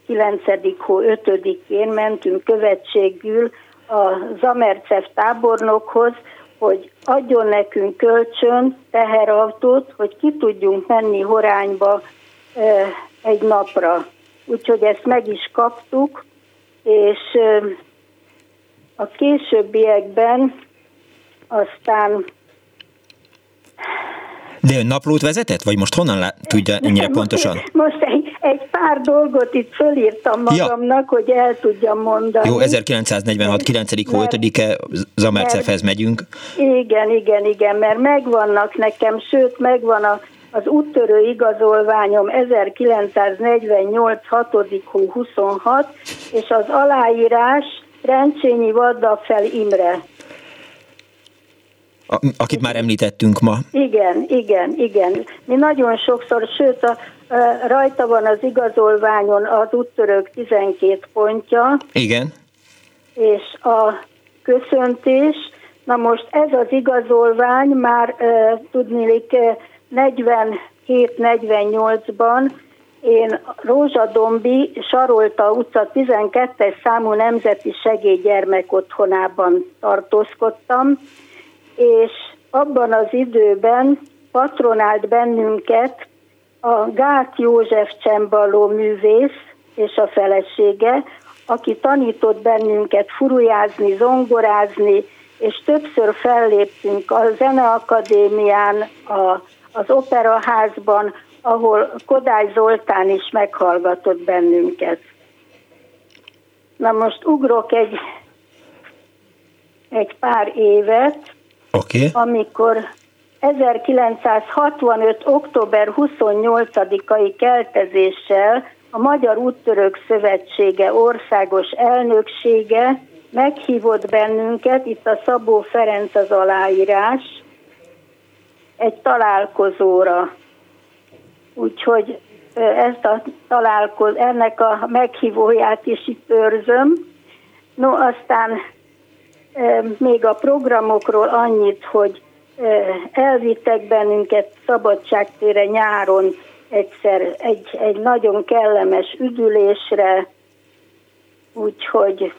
9. hó 5-én mentünk követségül a Zamercev tábornokhoz, hogy adjon nekünk kölcsön teherautót, hogy ki tudjunk menni Horányba egy napra. Úgyhogy ezt meg is kaptuk, és a későbbiekben aztán de ön naplót vezetett, vagy most honnan lá- tudja ennyire pontosan? Most egy, egy pár dolgot itt fölírtam magamnak, ja. hogy el tudjam mondani. Jó, 1946. 9. hótadike Zamercefhez megyünk. Igen, igen, igen, mert megvannak nekem, sőt megvan a, az úttörő igazolványom 1948. 6. hó 26, és az aláírás Rencsényi Vadda fel Imre akit már említettünk ma. Igen, igen, igen. Mi nagyon sokszor, sőt, a, a, rajta van az igazolványon az úttörők 12 pontja. Igen. És a köszöntés, na most ez az igazolvány már e, tudnilik 47-48-ban én Rózsadombi Sarolta utca 12-es számú nemzeti segélygyermek otthonában tartózkodtam, és abban az időben patronált bennünket a Gát József Csembaló művész és a felesége, aki tanított bennünket furujázni, zongorázni, és többször felléptünk a Zeneakadémián, a, az Operaházban, ahol Kodály Zoltán is meghallgatott bennünket. Na most ugrok egy, egy pár évet, Okay. Amikor 1965. október 28-ai keltezéssel a Magyar Úttörők Szövetsége országos elnöksége meghívott bennünket, itt a Szabó Ferenc az aláírás, egy találkozóra. Úgyhogy ezt a találkoz, ennek a meghívóját is itt őrzöm. No, aztán még a programokról annyit, hogy elvittek bennünket szabadságtére nyáron egyszer egy, egy nagyon kellemes üdülésre, úgyhogy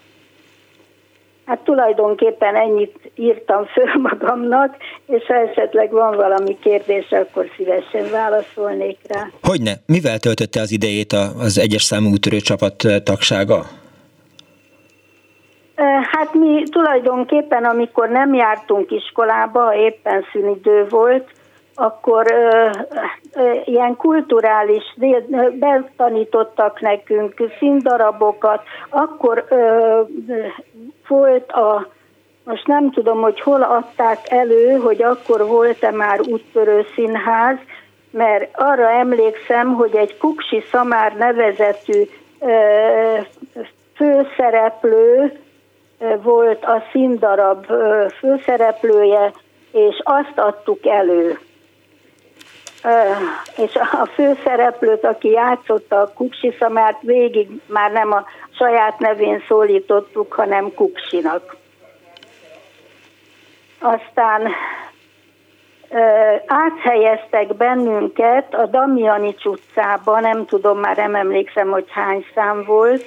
hát tulajdonképpen ennyit írtam föl magamnak, és ha esetleg van valami kérdés, akkor szívesen válaszolnék rá. Hogyne? Mivel töltötte az idejét az egyes számú útörő csapat tagsága? Hát mi tulajdonképpen, amikor nem jártunk iskolába, éppen szünidő volt, akkor ö, ö, ilyen kulturális, betanítottak nekünk színdarabokat, akkor ö, volt a, most nem tudom, hogy hol adták elő, hogy akkor volt-e már úttörő színház, mert arra emlékszem, hogy egy Kuksi Szamár nevezetű ö, főszereplő, volt a színdarab főszereplője, és azt adtuk elő. És a főszereplőt, aki játszotta a Kuksi Szamárt, végig már nem a saját nevén szólítottuk, hanem Kuksinak. Aztán áthelyeztek bennünket a Damianics utcába, nem tudom, már nem emlékszem, hogy hány szám volt,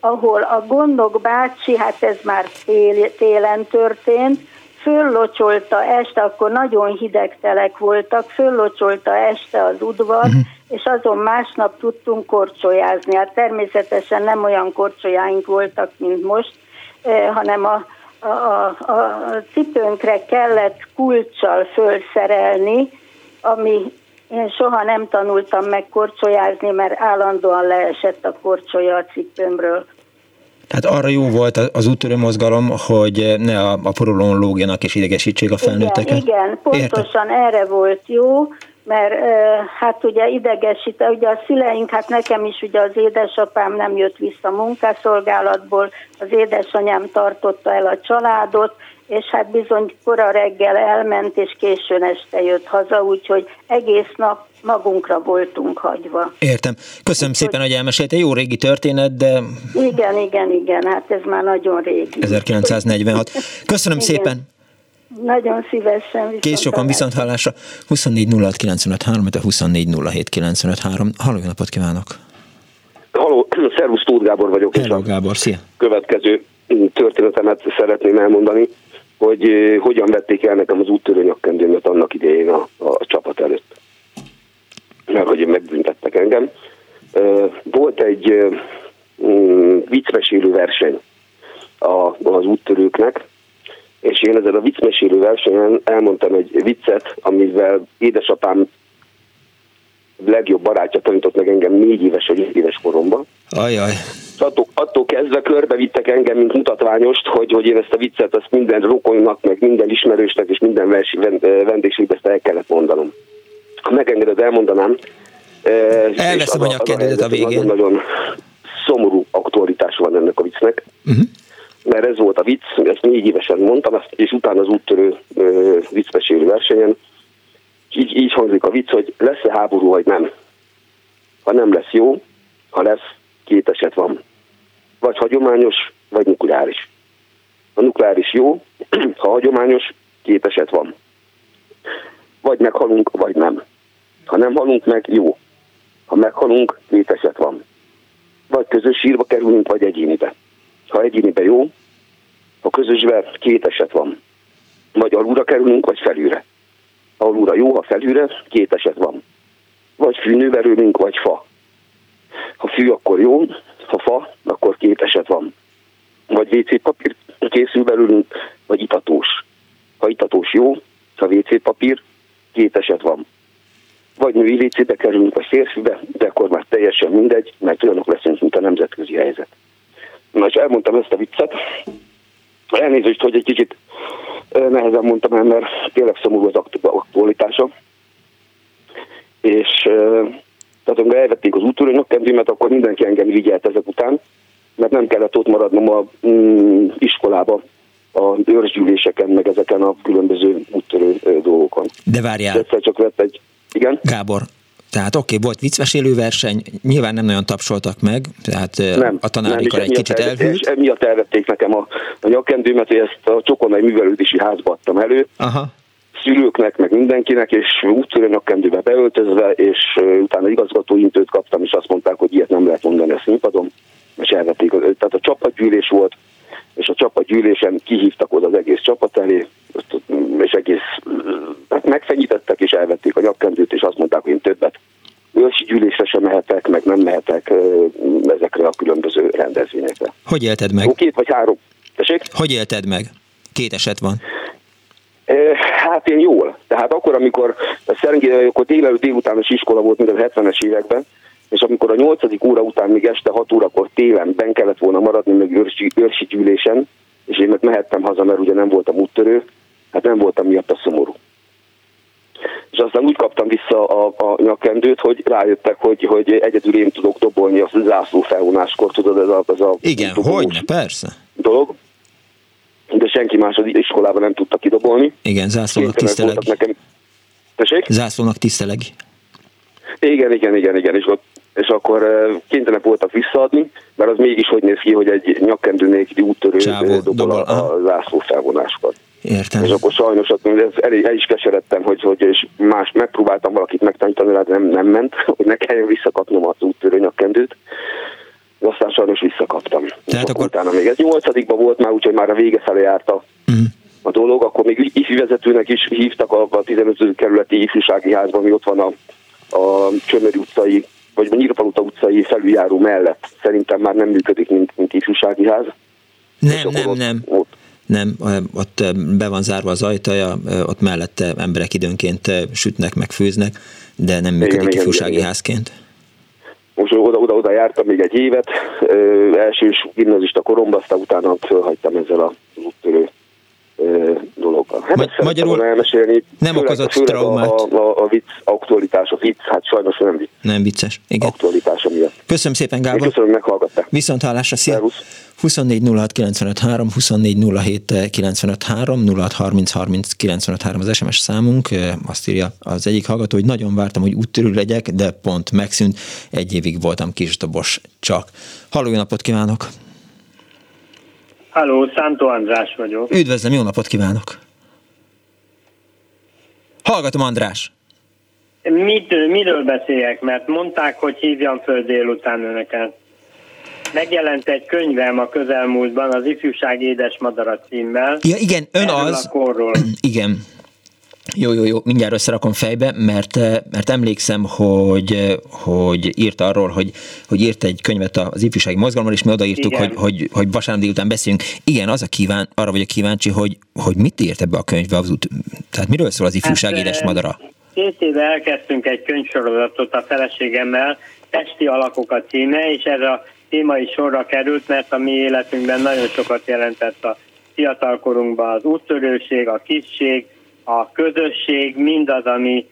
ahol a gondok bácsi, hát ez már tél, télen történt, föllocsolta este, akkor nagyon hideg telek voltak, föllocsolta este az udvar, uh-huh. és azon másnap tudtunk korcsolyázni. Hát természetesen nem olyan korcsolyáink voltak, mint most, eh, hanem a, a, a, a cipőnkre kellett kulcsal fölszerelni, ami én soha nem tanultam meg korcsolyázni, mert állandóan leesett a korcsolya a cipőmről. Tehát arra jó volt az úttörő mozgalom, hogy ne a, a porolón lógjanak és idegesítsék a felnőtteket? Igen, igen pontosan Érte? erre volt jó, mert hát ugye idegesít, ugye a szüleink, hát nekem is ugye az édesapám nem jött vissza munkászolgálatból, az édesanyám tartotta el a családot, és hát bizony kora reggel elment, és későn este jött haza, úgyhogy egész nap magunkra voltunk hagyva. Értem. Köszönöm Úgy, szépen, hogy elmesélte. Jó régi történet, de... Igen, igen, igen, hát ez már nagyon régi. 1946. Köszönöm igen. szépen. Nagyon szívesen. Kész sokan viszont hallásra. 24 06 de 24 Halló, napot kívánok! Halló, szervusz, Tóth Gábor vagyok. Hello, Gábor, szia! Következő történetemet szeretném elmondani. Hogy hogyan vették el nekem az úttörő nyakkendőmet annak idején a, a csapat előtt. Mert hogy megbüntettek engem. Volt egy mm, viccmesélő verseny az úttörőknek, és én ezen a viccmesélő versenyen elmondtam egy viccet, amivel édesapám legjobb barátja tanított meg engem négy éves vagy éves koromban. Ajaj. Attól, attól kezdve körbevittek engem, mint mutatványost, hogy, én ezt a viccet azt minden rokonnak, meg minden ismerősnek és minden versi, vendégségben ezt el kellett mondanom. Ha megengeded, elmondanám. Elveszem a nyakkendedet a végén. Nagyon-nagyon szomorú aktualitás van ennek a viccnek. Uh-huh mert ez volt a vicc, ezt négy évesen mondtam, és utána az úttörő viccmesélő versenyen, így, így hangzik a vicc, hogy lesz-e háború, vagy nem. Ha nem lesz jó, ha lesz, két eset van. Vagy hagyományos, vagy nukleáris. A nukleáris jó, ha hagyományos, két eset van. Vagy meghalunk, vagy nem. Ha nem halunk meg, jó. Ha meghalunk, két eset van. Vagy közös sírba kerülünk, vagy egyénibe. Ha egyénibe jó, a közösbe két eset van. Vagy alulra kerülünk, vagy felülre. Alulra jó, ha felülre, két eset van. Vagy fűnőverülünk, vagy fa. Ha fű, akkor jó, ha fa, akkor két eset van. Vagy WC papír készül belőlünk, vagy itatós. Ha itatós jó, ha WC papír, két eset van. Vagy női WC-be kerülünk, vagy férfibe, de akkor már teljesen mindegy, mert olyanok leszünk, mint a nemzetközi helyzet. Na és elmondtam ezt a viccet, elnézést, hogy egy kicsit nehezen mondtam el, mert tényleg szomorú az aktualitása. És tehát amikor elvették az útúra nyakkendőmet, akkor mindenki engem vigyelt ezek után, mert nem kellett ott maradnom a mm, iskolába a őrzsgyűléseken, meg ezeken a különböző úttörő dolgokon. De várjál. Egyszer csak vett egy... Igen? Gábor, tehát oké, okay, volt viccmesélő verseny, nyilván nem nagyon tapsoltak meg, tehát nem, a tanárikar egy kicsit elhűlt. És emiatt elvették nekem a, a nyakendőmet, hogy ezt a Csokonai Művelődési Házba adtam elő. Aha szülőknek, meg mindenkinek, és úttörő nyakkendőbe beöltözve, és utána igazgatóintőt kaptam, és azt mondták, hogy ilyet nem lehet mondani a színpadon, és elvették. Tehát a csapatgyűlés volt, és a csapatgyűlésen kihívtak oda az egész csapat elé, és egész hát megfenyítettek, és elvették a nyakkendőt, és azt mondták, hogy én többet őrsi gyűlésre sem mehetek, meg nem mehetek ezekre a különböző rendezvényekre. Hogy élted meg? Két vagy három. Tessék? Hogy élted meg? Két eset van. Hát én jól. Tehát akkor, amikor szerint, akkor délelőtt délutános iskola volt, mint a 70-es években, és amikor a nyolcadik óra után még este 6 órakor télen ben kellett volna maradni meg őrsi, őrsi gyűlésen, és én meg mehettem haza, mert ugye nem voltam úttörő, hát nem voltam miatt a szomorú. És aztán úgy kaptam vissza a, a nyakendőt, hogy rájöttek, hogy, hogy egyedül én tudok dobolni a zászló felvonáskor, tudod, ez a, ez a Igen, hogy persze. Dolog. De senki más az iskolában nem tudta kidobolni. Igen, zászlónak tiszteleg. Nekem... Zászlónak tiszteleg. Igen, igen, igen, igen, és, ott, és akkor kénytelenek voltak visszaadni, mert az mégis hogy néz ki, hogy egy nyakkendő nélküli úttörő dobol, dobol a, a zászló felvonáskor. Értem. És akkor sajnos ez elég, el is keseredtem, hogy, hogy és más megpróbáltam valakit megtanítani, de nem, nem ment, hogy ne kelljen visszakapnom az úttörő nyakkendőt. Aztán sajnos visszakaptam. Tehát akkor... Utána még ez nyolcadikban volt már, úgyhogy már a vége felé járt a, uh-huh. a dolog, akkor még ifjúvezetőnek is hívtak a, a 15. kerületi ifjúsági házban, ami ott van a a Csömöri utcai, vagy a Nyírpaluta utcai felüljáró mellett. Szerintem már nem működik, mint, mint ifjúsági ház. Nem, nem, ott, nem. Ott, nem, ott be van zárva az ajtaja, ott mellette emberek időnként sütnek, meg főznek, de nem működik igen, ifjúsági igen, házként. Most oda-oda jártam még egy évet, elsős gimnazista koromban, aztán utána fölhagytam ezzel a úttörő dologgal. Hát Ma- magyarul elmesélni, nem okozott traumát. A, a, a vicc aktualitás, a vicc, hát sajnos nem vicc. Nem vicces, igen. Aktualitása miatt. Köszönöm szépen, Gábor. Én köszönöm, meghallgatták. Viszont hallásra, szia. 24 06 95 3, 24 07 95 3, 06 30 30 95 3 az SMS számunk. Azt írja az egyik hallgató, hogy nagyon vártam, hogy úttörő legyek, de pont megszűnt. Egy évig voltam kisdobos csak. Halló, napot kívánok! Halló, Szántó András vagyok. Üdvözlöm, jó napot kívánok! Hallgatom, András! Mit, miről beszéljek? Mert mondták, hogy hívjam föl délután önöket. megjelent egy könyvem a közelmúltban, az Ifjúság Édes Madara címmel. Ja, igen, ön az. A korról. Igen. Jó, jó, jó, mindjárt összerakom fejbe, mert, eh, mert emlékszem, hogy, eh, hogy írt arról, hogy, hogy írt egy könyvet az ifjúsági mozgalomról, és mi odaírtuk, hogy, hogy, hogy vasárnap délután beszélünk. Igen, az a kíván, arra vagyok kíváncsi, hogy, hogy mit írt ebbe a könyvbe az út, tehát miről szól az ifjúság hát, édes madara? Két éve elkezdtünk egy könyvsorozatot a feleségemmel, Testi alakok a címe, és ez a téma is sorra került, mert a mi életünkben nagyon sokat jelentett a fiatalkorunkban az úttörőség, a kisség, a közösség, mindaz, ami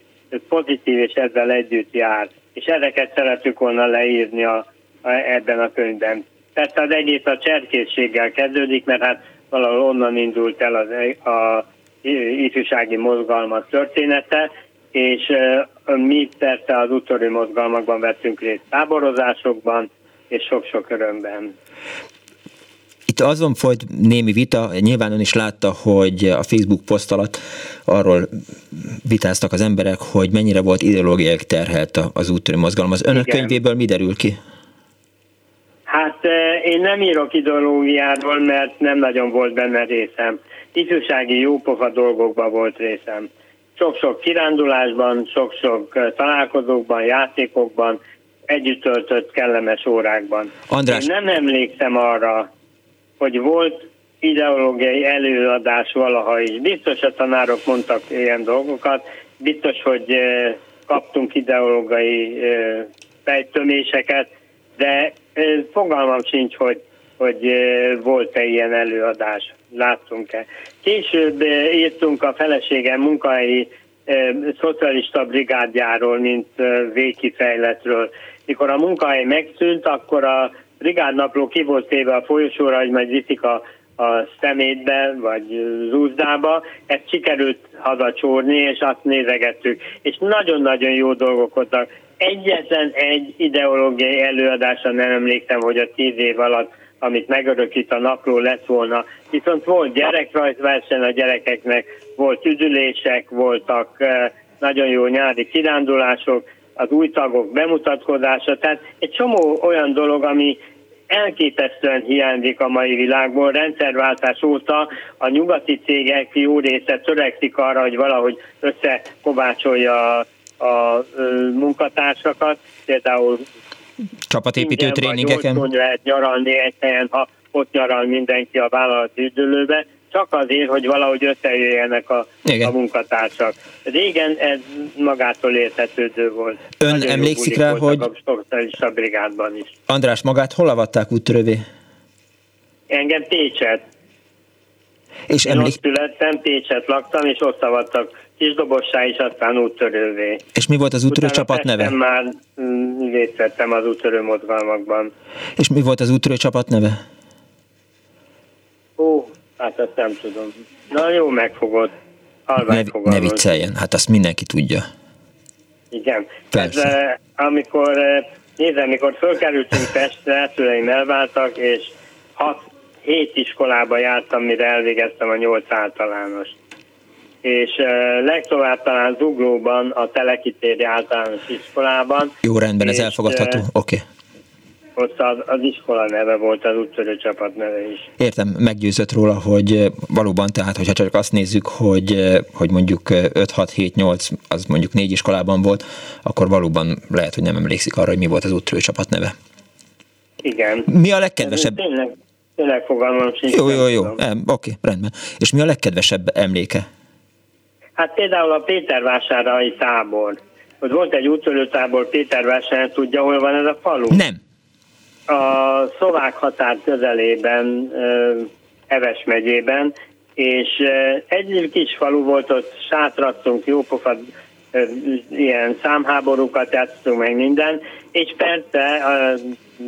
pozitív és ezzel együtt jár. És ezeket szeretük volna leírni a, a, ebben a könyvben. Persze az egész a cserkészséggel kezdődik, mert hát valahol onnan indult el az, a ifjúsági mozgalmak története, és mi persze az úttörő mozgalmakban vettünk részt táborozásokban, és sok-sok örömben. Itt azon folyt némi vita, nyilván ön is látta, hogy a Facebook poszt alatt arról vitáztak az emberek, hogy mennyire volt ideológiai terhelt az úttörő mozgalom. Az önök Igen. könyvéből mi derül ki? Hát én nem írok ideológiáról, mert nem nagyon volt benne részem. Ifjúsági jópofa dolgokban volt részem. Sok-sok kirándulásban, sok-sok találkozókban, játékokban, együtt töltött kellemes órákban. András. Én nem emlékszem arra, hogy volt ideológiai előadás valaha is. Biztos a tanárok mondtak ilyen dolgokat, biztos, hogy kaptunk ideológiai fejtöméseket, de fogalmam sincs, hogy, hogy volt-e ilyen előadás, láttunk-e. Később írtunk a feleségem munkahelyi szocialista brigádjáról, mint végkifejletről. Mikor a munkahely megszűnt, akkor a brigádnapló ki volt téve a folyosóra, hogy majd viszik a, a szemétbe, vagy zúzdába, ezt sikerült hazacsórni, és azt nézegettük. És nagyon-nagyon jó dolgok voltak. Egyetlen egy ideológiai előadásra nem emlékszem, hogy a tíz év alatt, amit megörökít a napló lett volna. Viszont volt gyerekrajzverseny a gyerekeknek, volt üdülések, voltak eh, nagyon jó nyári kirándulások, az új tagok bemutatkozása, tehát egy csomó olyan dolog, ami elképesztően hiányzik a mai világból. Rendszerváltás óta a nyugati cégek jó része törekszik arra, hogy valahogy összekovácsolja a, a munkatársakat, például csapatépítő tréningeken. lehet nyaralni egy helyen, ha ott nyaral mindenki a vállalati üdülőbe, csak azért, hogy valahogy összejöjjenek a, a munkatársak. Régen ez magától értetődő volt. Ön Nagyon emlékszik rá, hogy... A brigádban is. András, magát hol avatták úttörővé? Engem Pécset. És Én emlék... ott születtem, Pécset laktam, és ott avattak kisdobossá is, aztán úttörővé. És mi volt az úttörő Utána csapat neve? már mm, részt vettem az úttörő mozgalmakban. És mi volt az úttörő csapat neve? Ó, Hát ezt nem tudom. Na jó megfogod. Ne, ne vicceljen, hát azt mindenki tudja. Igen. Persze. Eh, amikor, eh, nézd, amikor fölkerültünk Pestre, szüleim elváltak, és 6-7 iskolába jártam, mire elvégeztem a 8 általános. És uh, legtovább talán Zuglóban, a Telekitéri általános iskolában. Jó, rendben, ez elfogadható, oké. Okay ott az, az iskola neve volt, az úttörő csapat neve is. Értem, meggyőzött róla, hogy valóban, tehát hogyha csak azt nézzük, hogy, hogy mondjuk 5-6-7-8, az mondjuk négy iskolában volt, akkor valóban lehet, hogy nem emlékszik arra, hogy mi volt az úttörő csapat neve. Igen. Mi a legkedvesebb? Tényleg, tényleg fogalmam sincs. Jó, jó, jó, oké, okay, rendben. És mi a legkedvesebb emléke? Hát például a Pétervásárai tábor. Ott volt egy úttörőtábor Pétervásárhelyen, tudja, hol van ez a falu? Nem a szlovák határ közelében, Eves megyében, és egy kis falu volt, ott sátrattunk, jópofa, ilyen számháborúkat játszottunk meg minden, és persze a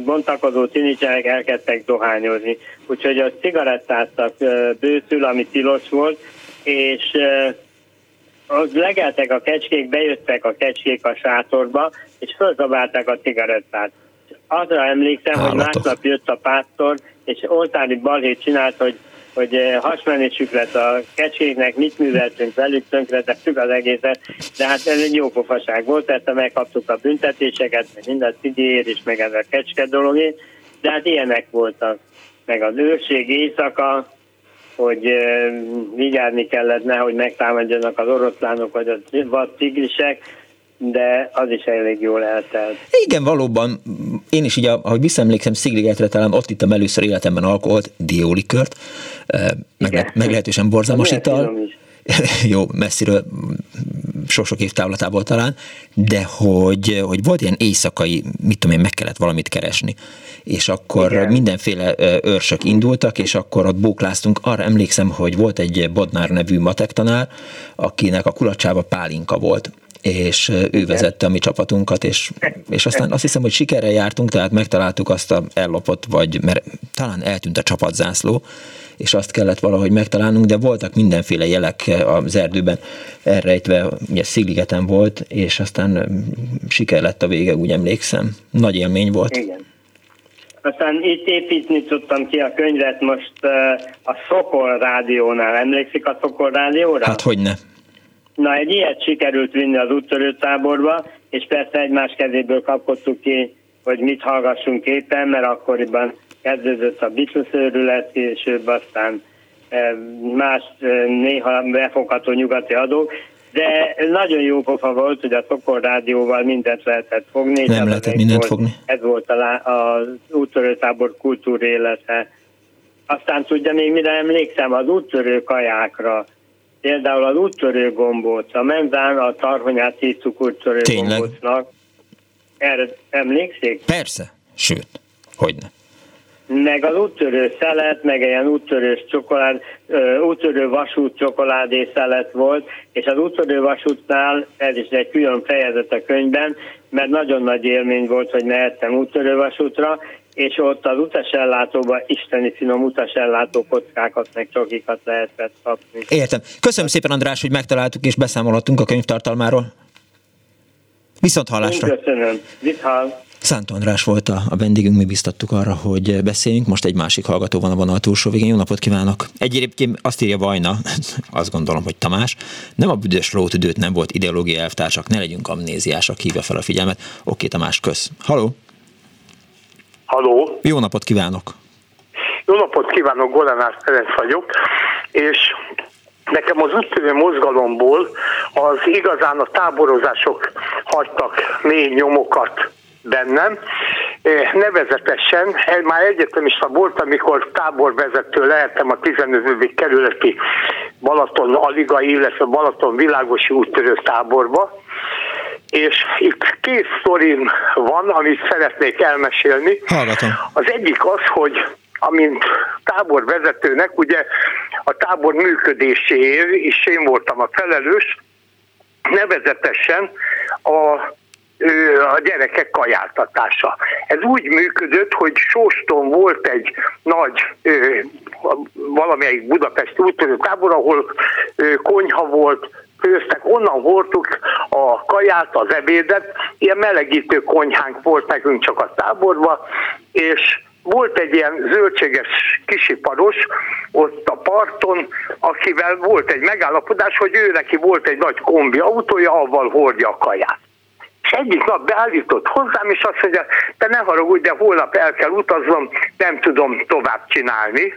bontakozó tinicserek elkezdtek dohányozni, úgyhogy a cigarettáztak bőszül, ami tilos volt, és az legeltek a kecskék, bejöttek a kecskék a sátorba, és fölzabálták a cigarettát azra emlékszem, Állatok. hogy másnap jött a pásztor, és oltári balhét csinált, hogy hogy eh, hasmenésük lett a kecskéknek, mit műveltünk velük, tönkretettük az egészet, de hát ez egy jó pofaság volt, ezt megkaptuk a büntetéseket, meg minden szigyér és meg ez a kecske dologért, de hát ilyenek voltak. Meg az őrség éjszaka, hogy vigyázni kellett, nehogy megtámadjanak az oroszlánok vagy a vad tigrisek, de az is elég jól eltelt. Igen, valóban. Én is így, ahogy visszaemlékszem, Szigligetre talán ott ittam először életemben alkoholt, diólikört, meg, meglehetősen borzalmas ital. Jó, messziről, sok-sok év távlatából talán, de hogy, hogy volt ilyen éjszakai, mit tudom én, meg kellett valamit keresni. És akkor Igen. mindenféle őrsök indultak, és akkor ott bókláztunk. Arra emlékszem, hogy volt egy Bodnár nevű matek tanár, akinek a kulacsába pálinka volt és ő vezette a mi csapatunkat, és, és aztán azt hiszem, hogy sikerrel jártunk, tehát megtaláltuk azt a ellopott, vagy mert talán eltűnt a csapatzászló, és azt kellett valahogy megtalálnunk, de voltak mindenféle jelek az erdőben elrejtve, ugye Szigligeten volt, és aztán siker lett a vége, úgy emlékszem. Nagy élmény volt. Igen. Aztán itt építni tudtam ki a könyvet most a Szokol rádiónál. Emlékszik a Szokol rádióra? Hát hogy ne. Na, egy ilyet sikerült vinni az úttörőtáborba, és persze egymás kezéből kapkodtuk ki, hogy mit hallgassunk éppen, mert akkoriban kezdődött a Beatles őrület, később aztán eh, más eh, néha befogható nyugati adók, de nagyon jó pofa volt, hogy a Tokor rádióval mindent lehetett fogni. Nem lehetett mindent volt, fogni. Ez volt az úttörőtábor kultúrélete. Aztán tudja még mire emlékszem, az úttörő kajákra, például az úttörő gombóc, a menzán a tarhonyát hívtuk úttörő gombócnak. Erre emlékszik? Persze, sőt, hogyne meg az úttörő szelet, meg ilyen úttörős csokolád, úttörő vasút csokoládé szelet volt, és az úttörő vasútnál, ez is egy külön fejezet a könyvben, mert nagyon nagy élmény volt, hogy mehettem úttörő vasútra, és ott az utasellátóban isteni finom utasellátó kockákat, meg csokikat lehetett kapni. Értem. Köszönöm szépen, András, hogy megtaláltuk és beszámolhattunk a könyv tartalmáról. Viszont hallásra. Köszönöm. Viszont. Szánt András volt a, a vendégünk, mi biztattuk arra, hogy beszéljünk. Most egy másik hallgató van a vonal túlsó végén. Jó napot kívánok! Egyébként azt írja Vajna, azt gondolom, hogy Tamás, nem a büdös lótüdőt nem volt ideológiai elvtársak, ne legyünk amnéziásak, hívja fel a figyelmet. Oké, Tamás, kösz. Haló! Haló! Jó napot kívánok! Jó napot kívánok, Golanás Ferenc vagyok, és Nekem az úttörő mozgalomból az igazán a táborozások hagytak mély nyomokat bennem. Nevezetesen, már egyetemista volt, amikor táborvezető lehettem a 15. kerületi Balaton Aliga, illetve Balaton világosi úttörő táborba, és itt két sztorim van, amit szeretnék elmesélni. Hallgatom. Az egyik az, hogy amint táborvezetőnek, ugye a tábor működéséért is én voltam a felelős, nevezetesen a a gyerekek kajáltatása. Ez úgy működött, hogy Sóston volt egy nagy valamelyik budapesti úttörő tábor, ahol konyha volt, főztek, onnan hordtuk a kaját, az ebédet, ilyen melegítő konyhánk volt nekünk csak a táborba, és volt egy ilyen zöldséges kisiparos ott a parton, akivel volt egy megállapodás, hogy ő neki volt egy nagy kombi autója, avval hordja a kaját. És egyik nap beállított hozzám, és azt mondja, te ne haragudj, de holnap el kell utaznom, nem tudom tovább csinálni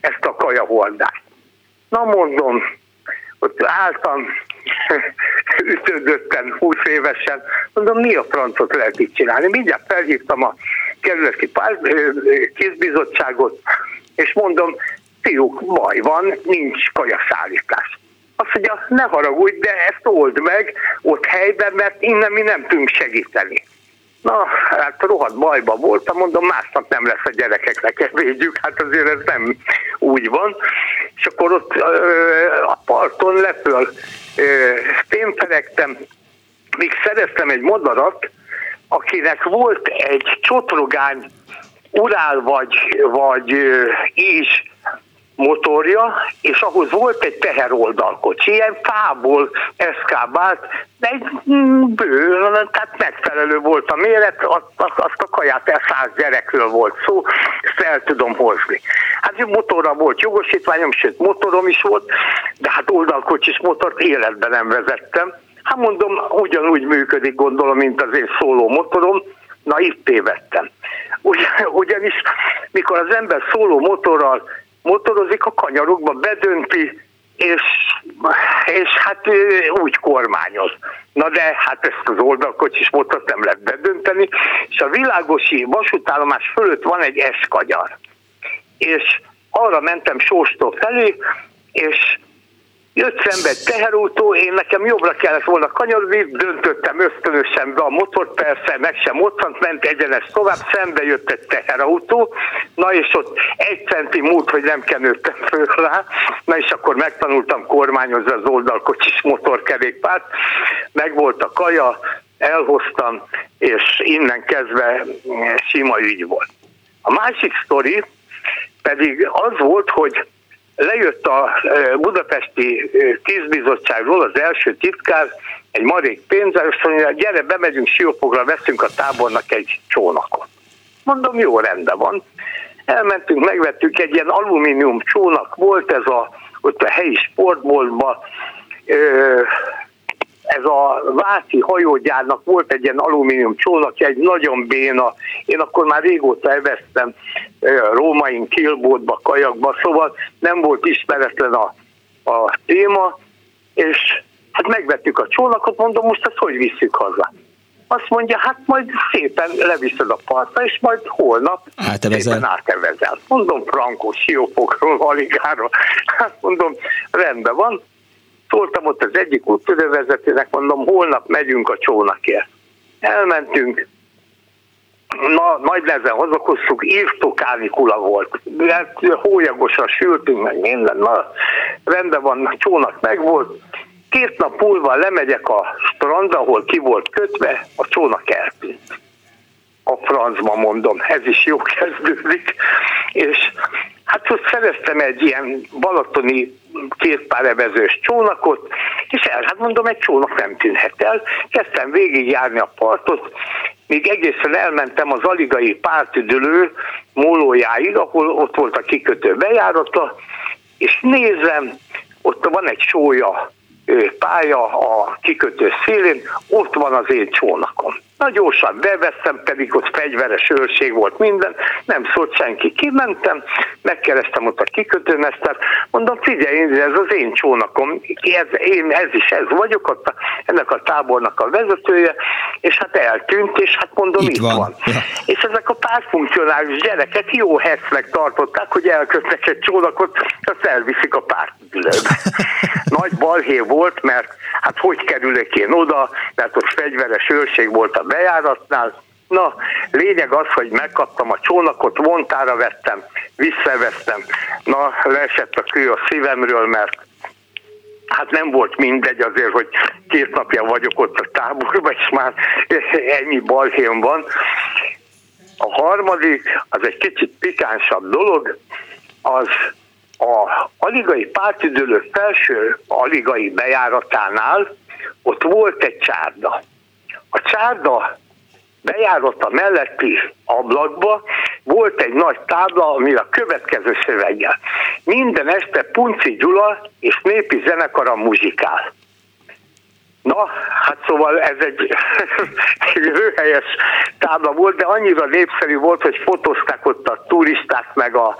ezt a kajahordást. Na mondom, ott álltam, ütődöttem 20 évesen, mondom, mi a francot lehet itt csinálni? Mindjárt felhívtam a kerületi kézbizottságot, és mondom, fiúk, baj van, nincs kajaszállítás. Azt mondja, ne haragudj, de ezt old meg ott helyben, mert innen mi nem tudunk segíteni. Na, hát rohadt bajba voltam, mondom, másnap nem lesz a gyerekeknek védjük, hát azért ez nem úgy van. És akkor ott ö, a parton lepöl témperegtem, míg szereztem egy madarat, akinek volt egy csotrogány urál vagy, vagy is motorja, és ahhoz volt egy teheroldalkocsi, ilyen fából eszkábált, egy mm, bő, tehát megfelelő volt a méret, azt, azt a kaját el száz gyerekről volt szó, ezt el tudom hozni. Hát motorra volt jogosítványom, sőt motorom is volt, de hát oldalkocsis motort életben nem vezettem. Hát mondom, ugyanúgy működik gondolom, mint az én szóló motorom, na itt tévedtem. ugyanis mikor az ember szóló motorral motorozik, a kanyarokba bedönti, és, és hát úgy kormányoz. Na de hát ezt az oldalkocsis motort nem lehet bedönteni, és a világosi vasútállomás fölött van egy eskanyar. És arra mentem Sóstó felé, és Jött szembe egy teherautó, én nekem jobbra kellett volna kanyarodni, döntöttem ösztönösen be a motort, persze meg sem moccant, ment egyenes tovább, szembe jött egy teherautó, na és ott egy centi múlt, hogy nem kenődtem föl rá, na és akkor megtanultam kormányozni az oldalkocsis motorkerékpárt, meg volt a kaja, elhoztam, és innen kezdve sima ügy volt. A másik sztori pedig az volt, hogy lejött a budapesti tízbizottságról az első titkár, egy marék pénzzel, és mondja, gyere, bemegyünk Siófogra, veszünk a tábornak egy csónakot. Mondom, jó, rendben van. Elmentünk, megvettük egy ilyen alumínium csónak, volt ez a, ott a helyi sportboltban, ez a Váci hajógyárnak volt egy ilyen alumínium csónakja, egy nagyon béna, én akkor már régóta eveztem rómain, kilbótba, kajakba, szóval nem volt ismeretlen a, a téma, és hát megvettük a csónakot, mondom, most ezt hogy visszük haza? Azt mondja, hát majd szépen leviszed a partra, és majd holnap Átevezel. szépen átevezel. Mondom, Frankó, Siófokról, Valigáról. Hát mondom, rendben van Szóltam ott az egyik úttörővezetőnek, mondom, holnap megyünk a csónakért. Elmentünk, na, nagy nehezen hazakoztuk, írtó kánikula volt, hát hólyagosra sültünk, meg minden, na, rendben van, a csónak megvolt, két nap múlva lemegyek a strandra, ahol ki volt kötve, a csónak eltűnt. A francba mondom, ez is jó kezdődik, és Hát ott szereztem egy ilyen balatoni két pár evezős csónakot, és el, hát mondom, egy csónak nem tűnhet el. Kezdtem végigjárni a partot, míg egészen elmentem az aligai pártüdülő mólójáig, ahol ott volt a kikötő bejárata, és nézem, ott van egy sója pálya a kikötő szélén, ott van az én csónakom. Na gyorsan bevesztem, pedig ott fegyveres őrség volt minden, nem szólt senki. Kimentem, megkerestem ott a kikötőmestert, mondom, figyelj, ez az én csónakom, ez, én ez is ez vagyok, ott a, ennek a tábornak a vezetője, és hát eltűnt, és hát mondom, itt, itt van. van. Ja. És ezek a pártfunkcionális gyerekek jó hesznek tartották, hogy elkötnek egy csónakot, azt elviszik a pártülőbe. Nagy balhé volt, mert hát hogy kerülök én oda, mert ott fegyveres őrség volt a bejáratnál. Na, lényeg az, hogy megkaptam a csónakot, vontára vettem, visszavettem. Na, leesett a kő a szívemről, mert hát nem volt mindegy azért, hogy két napja vagyok ott a táborban, és már ennyi balhém van. A harmadik, az egy kicsit pikánsabb dolog, az a aligai pártidőlő felső aligai bejáratánál ott volt egy csárda. A csárda bejárata melletti ablakba volt egy nagy tábla, ami a következő szöveggel. Minden este Punci Gyula és népi zenekara muzsikál. Na, hát szóval ez egy, egy röhelyes tábla volt, de annyira népszerű volt, hogy fotózták ott a turisták, meg a,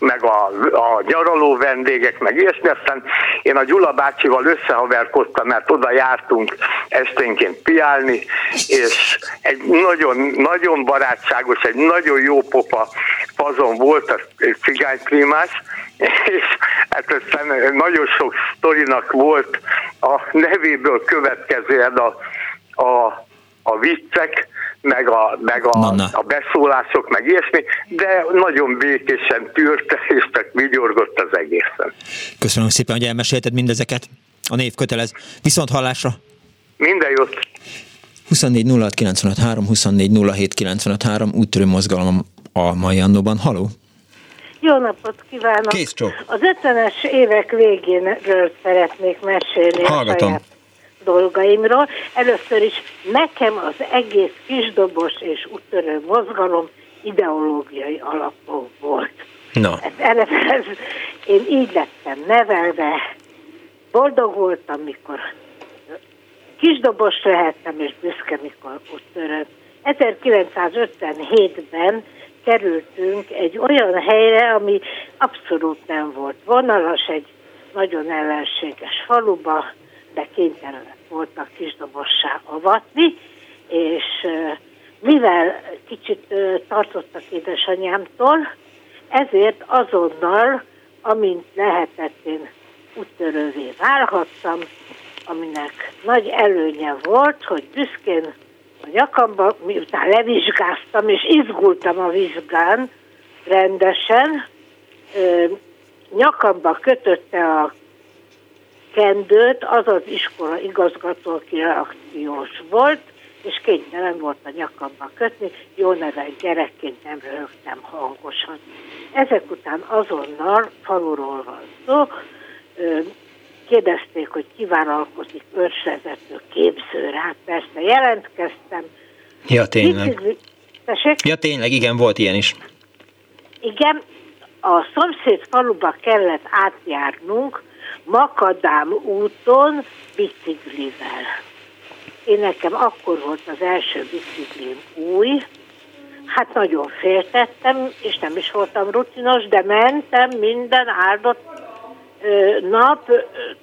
meg a, a nyaraló vendégek, meg ilyesmi. Aztán én a Gyula bácsival összehaverkodtam, mert oda jártunk esténként piálni, és egy nagyon, nagyon barátságos, egy nagyon jó popa fazon volt, a cigányklímás, és hát aztán nagyon sok sztorinak volt a nevéből következően a, a, a viccek, meg, a, meg a, na, na. a beszólások, meg ilyesmi, de nagyon békésen tűrte, és csak vigyorgott az egészen. Köszönöm szépen, hogy elmesélted mindezeket. A név kötelez. Viszont hallásra! Minden jót! 24 06 24 úttörő mozgalom a mai annóban. Haló! Jó napot kívánok! Kész csok. Az 50-es évek végénről szeretnék mesélni Hallgatom. a dolgaimról. Először is nekem az egész kisdobos és úttörő mozgalom ideológiai alapú volt. No. Ez, én így lettem nevelve, boldog voltam, mikor kisdobos lehettem, és büszke, mikor úttörő 1957-ben kerültünk egy olyan helyre, ami abszolút nem volt. Vonalas, egy nagyon ellenséges faluba, de kénytelenek voltak kisdobossá avatni, és mivel kicsit tartottak édesanyámtól, ezért azonnal, amint lehetett, én úttörővé válhattam, aminek nagy előnye volt, hogy büszkén a nyakamba, miután levizsgáztam, és izgultam a vizsgán rendesen, nyakamba kötötte a kendőt az az iskola igazgató, aki reakciós volt, és kénytelen volt a nyakamba kötni, jó neven gyerekként nem röhögtem hangosan. Ezek után azonnal faluról van szó, kérdezték, hogy kivállalkozik őrsvezető képzőre, hát persze jelentkeztem. Ja, tényleg. Ja, tényleg, igen, volt ilyen is. Igen, a szomszéd faluba kellett átjárnunk Makadám úton biciklivel. Én nekem akkor volt az első biciklim új, hát nagyon féltettem, és nem is voltam rutinos, de mentem minden áldott nap,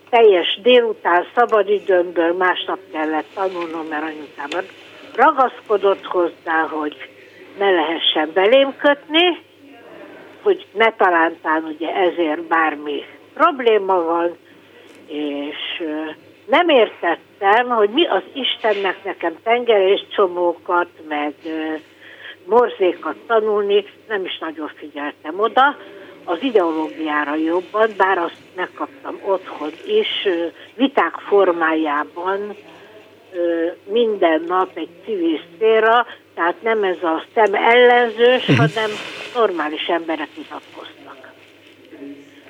teljes délután szabadidőmből másnap kellett tanulnom, mert anyukám ragaszkodott hozzá, hogy ne lehessen belém kötni, hogy ne talántán ugye ezért bármi probléma van, és nem értettem, hogy mi az Istennek nekem tengeréscsomókat, meg morzékat tanulni, nem is nagyon figyeltem oda, az ideológiára jobban, bár azt megkaptam otthon is, viták formájában minden nap egy civil szféra, tehát nem ez a szem ellenzős, uh-huh. hanem normális emberek vitatkoztak.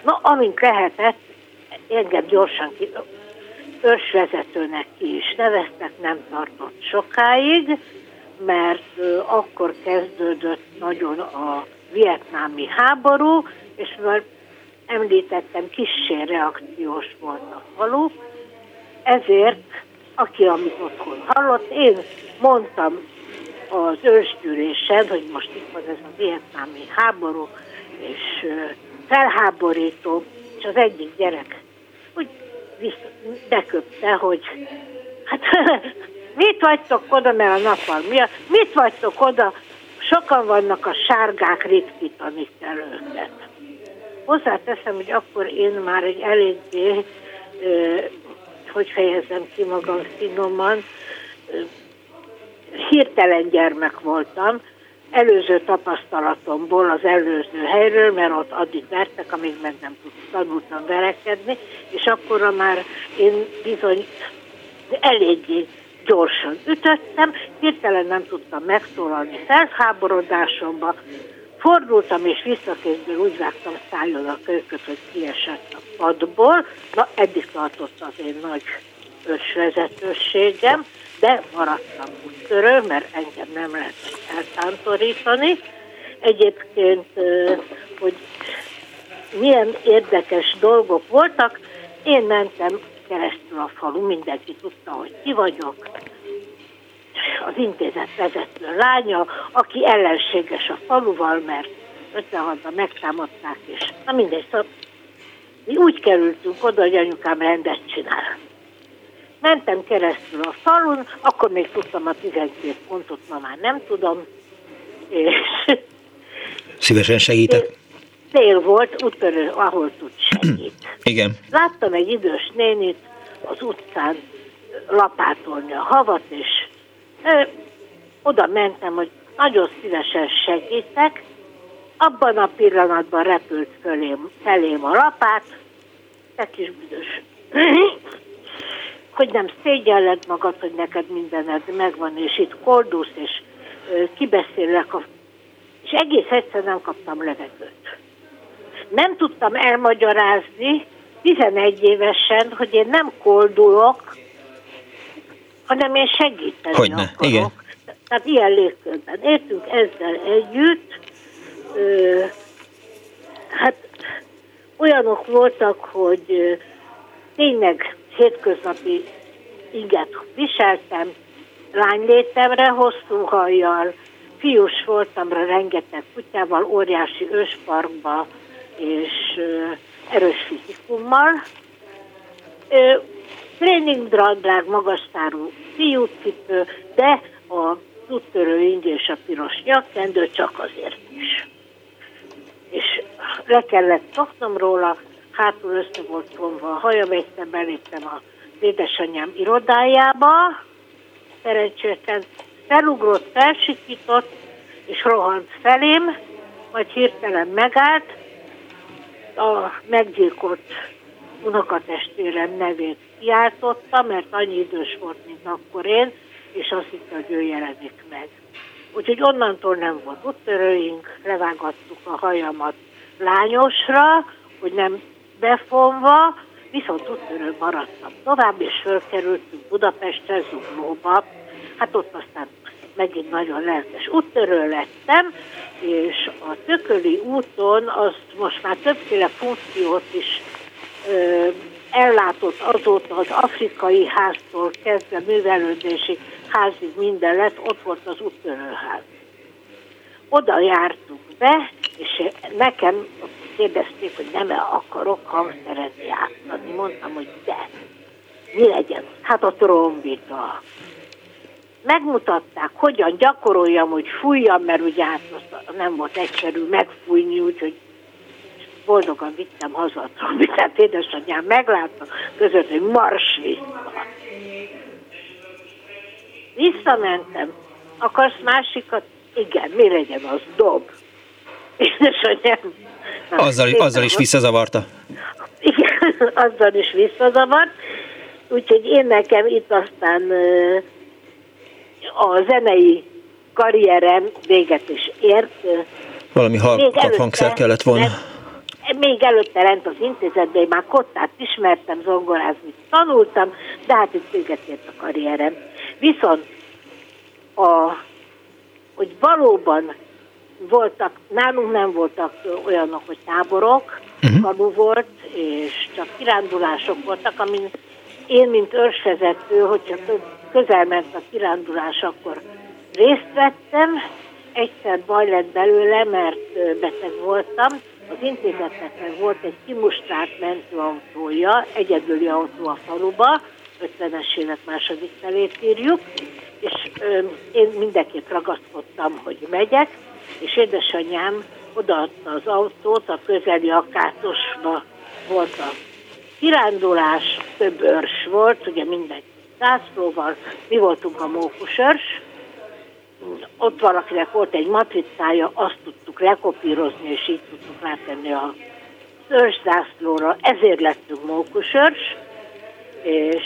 Na, amint lehetett, engem gyorsan ki, ősvezetőnek ki is neveztek, nem tartott sokáig, mert akkor kezdődött nagyon a vietnámi háború, és már említettem, kissé reakciós volt a falu, ezért, aki amit otthon hallott, én mondtam az ősgyűlésen, hogy most itt van ez a vietnámi háború, és felháborító, és az egyik gyerek úgy beköpte, hogy hát mit vagytok oda, mert a nap van, mit vagytok oda, sokan vannak a sárgák, ritkítani kell őket. Hozzáteszem, hogy akkor én már egy eléggé, hogy fejezem ki magam finoman, hirtelen gyermek voltam, előző tapasztalatomból az előző helyről, mert ott addig vertek, amíg meg nem tanultam verekedni, és akkor már én bizony eléggé gyorsan ütöttem, hirtelen nem tudtam megszólalni felháborodásomba, fordultam és visszakézből úgy vágtam szájon a kölyköt, hogy kiesett a padból. Na, eddig tartott az én nagy ösvezetőségem, de maradtam úttörő, mert engem nem lehet eltántorítani. Egyébként, hogy milyen érdekes dolgok voltak, én mentem keresztül a falu, mindenki tudta, hogy ki vagyok. Az intézet vezető lánya, aki ellenséges a faluval, mert 56-ban megtámadták, és na mindegy, szóval mi úgy kerültünk oda, hogy anyukám rendet csinál. Mentem keresztül a falun, akkor még tudtam a 12 pontot, ma már nem tudom, és... Szívesen segítek tél volt, úttörő, ahol tud segít. Igen. Láttam egy idős nénit az utcán lapátolni a havat, és oda mentem, hogy nagyon szívesen segítek. Abban a pillanatban repült fölém, felém a lapát, te kis büdös. hogy nem szégyelled magad, hogy neked mindened megvan, és itt koldulsz, és ö, kibeszélek, a... és egész egyszer nem kaptam levegőt nem tudtam elmagyarázni 11 évesen, hogy én nem koldulok, hanem én segíteni Hogyne, akarok. igen. Tehát ilyen légkörben éltünk ezzel együtt. Ö, hát olyanok voltak, hogy ö, tényleg hétköznapi inget viseltem, lánylétemre, hosszú hajjal, fiús voltamra rengeteg kutyával, óriási ősparkba és erős fizikummal. Tréningdradrág, magasztárú fiúcipő, de a úttörő ing és a piros nyakkendő csak azért is. És le kellett szoknom róla, hátul össze volt vonva a hajam, egyszer beléptem a édesanyám irodájába, szerencsétlen felugrott, felsikított, és rohant felém, majd hirtelen megállt, a meggyilkolt unokatestvérem nevét kiáltotta, mert annyi idős volt, mint akkor én, és azt hitte, hogy ő jelenik meg. Úgyhogy onnantól nem volt úttörőink, levágattuk a hajamat lányosra, hogy nem befonva, viszont úttörő maradtam tovább, és fölkerültünk Budapestre, Zuglóba. Hát ott aztán megint nagyon lelkes úttörő lettem, és a Tököli úton azt most már többféle funkciót is ellátott azóta az afrikai háztól kezdve művelődési házig minden lett, ott volt az úttörőház. Oda jártunk be, és nekem kérdezték, hogy nem akarok hangszeret játszani. Mondtam, hogy de. Mi legyen? Hát a trombita. Megmutatták, hogyan gyakoroljam, hogy fújjam, mert ugye hát nem volt egyszerű megfújni, úgyhogy boldogan vittem haza a trombitát, édesanyám meglátta között, hogy mars vissza. Visszamentem. Akarsz másikat? Igen, mi legyen az? Dob. Édesanyám. Azzal, azzal is visszazavarta? Igen, azzal is visszazavart. Úgyhogy én nekem itt aztán a zenei karrierem véget is ért. Valami halkabb hangszer kellett volna. Még előtte lent az intézetben, én már kottát ismertem, zongorázni tanultam, de hát itt véget ért a karrierem. Viszont a, hogy valóban voltak, nálunk nem voltak olyanok, hogy táborok, uh-huh. kamu volt, és csak kirándulások voltak, amin én, mint őrsvezető, hogyha közel ment a kirándulás, akkor részt vettem. Egyszer baj lett belőle, mert beteg voltam. Az intézetnek meg volt egy kimustrált mentőautója, egyedüli autó a faluba, 50-es évek második felét írjuk, és ö, én mindenképp ragaszkodtam, hogy megyek, és édesanyám odaadta az autót, a közeli akátosba volt a kirándulás, több őrs volt, ugye mindenki zászlóval, mi voltunk a mókusörs, ott valakinek volt egy matricája, azt tudtuk lekopírozni, és így tudtuk rátenni a zászlóra, ezért lettünk mókusörs, és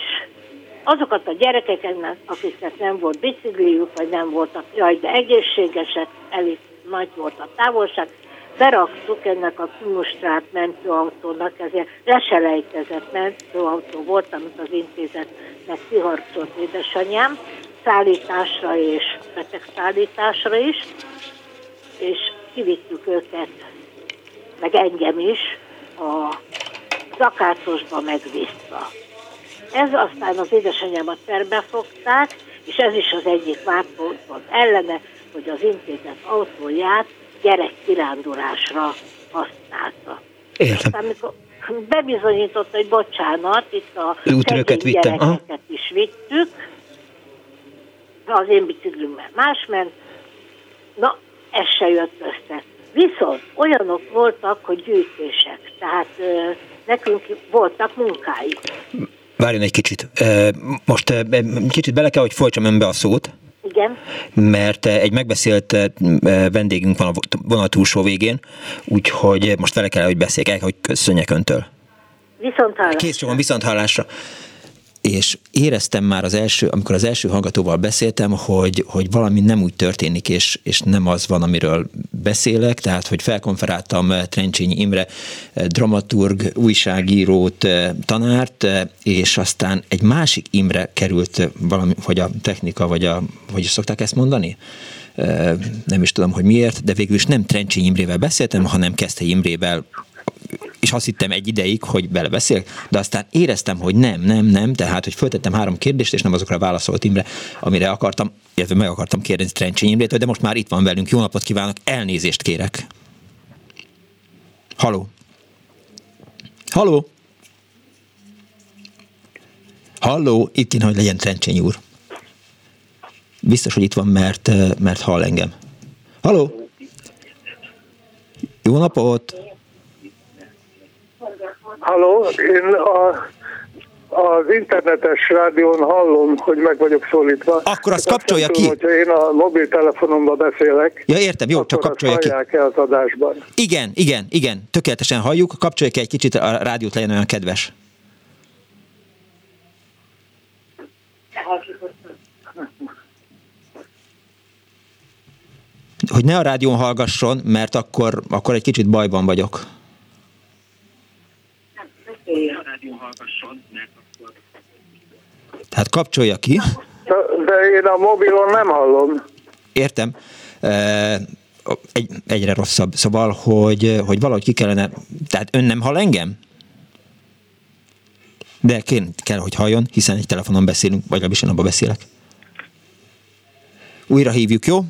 azokat a gyerekeket, akiknek nem volt bicikliük, vagy nem voltak, jaj, de egészségesek, elég nagy volt a távolság, beraktuk ennek a kimustrát mentőautónak, ezért leselejtezett mentőautó volt, amit az intézetnek kiharcolt édesanyám, szállításra és betegszállításra is, és kivittük őket, meg engem is, a zakácosba meg vissza. Ez aztán az édesanyámat terbefogták, és ez is az egyik vádpont volt ellene, hogy az intézet autóját gyerekkirándulásra használta. Értem. Aztán, amikor bebizonyította, hogy bocsánat, itt a Útröket vittem. gyerekeket is vittük, az én biciklimmel más ment, na, ez se jött össze. Viszont olyanok voltak, hogy gyűjtések, tehát ö, nekünk voltak munkáik. Várjon egy kicsit. Most kicsit bele kell, hogy folytsam önbe a szót. Igen. Mert egy megbeszélt vendégünk van a vonal túlsó végén, úgyhogy most vele kell, hogy beszéljek, hogy köszönjek öntől. Viszont hallásra. Kész viszont hallásra és éreztem már az első, amikor az első hallgatóval beszéltem, hogy, hogy valami nem úgy történik, és, és nem az van, amiről beszélek, tehát, hogy felkonferáltam Trencsényi Imre eh, dramaturg, újságírót, eh, tanárt, eh, és aztán egy másik Imre került valami, hogy a technika, vagy a, hogy is szokták ezt mondani? nem is tudom, hogy miért, de végül is nem Trencsényi Imrével beszéltem, hanem Keszthely Imrével és azt hittem egy ideig, hogy belebeszélek, de aztán éreztem, hogy nem, nem, nem, tehát, hogy föltettem három kérdést, és nem azokra válaszolt Imre, amire akartam, illetve meg akartam kérdezni Trencsény Imrét, de most már itt van velünk. Jó napot kívánok, elnézést kérek. Haló. Haló. Halló, itt kéne, hogy legyen Trencsény úr. Biztos, hogy itt van, mert, mert hall engem. Halló? Jó napot! Halló, én a, az internetes rádión hallom, hogy meg vagyok szólítva. Akkor azt kapcsolja ki. Hogyha én a mobiltelefonomban beszélek. Ja, értem, jó, csak kapcsolja ki. el az adásban. Igen, igen, igen, tökéletesen halljuk. Kapcsolja ki egy kicsit a rádiót, legyen olyan kedves. Hogy ne a rádión hallgasson, mert akkor, akkor egy kicsit bajban vagyok. Tehát kapcsolja ki. De, de én a mobilon nem hallom. Értem. Egy, egyre rosszabb. Szóval, hogy, hogy valahogy ki kellene... Tehát ön nem hall engem? De kér, kell, hogy halljon, hiszen egy telefonon beszélünk, vagy legalábbis én abban beszélek. Újra hívjuk, jó?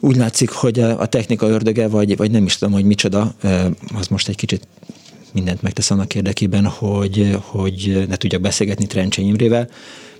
Úgy látszik, hogy a technika ördöge, vagy, vagy nem is tudom, hogy micsoda, az most egy kicsit mindent megtesz annak érdekében, hogy, hogy ne tudjak beszélgetni Trencsény Imrével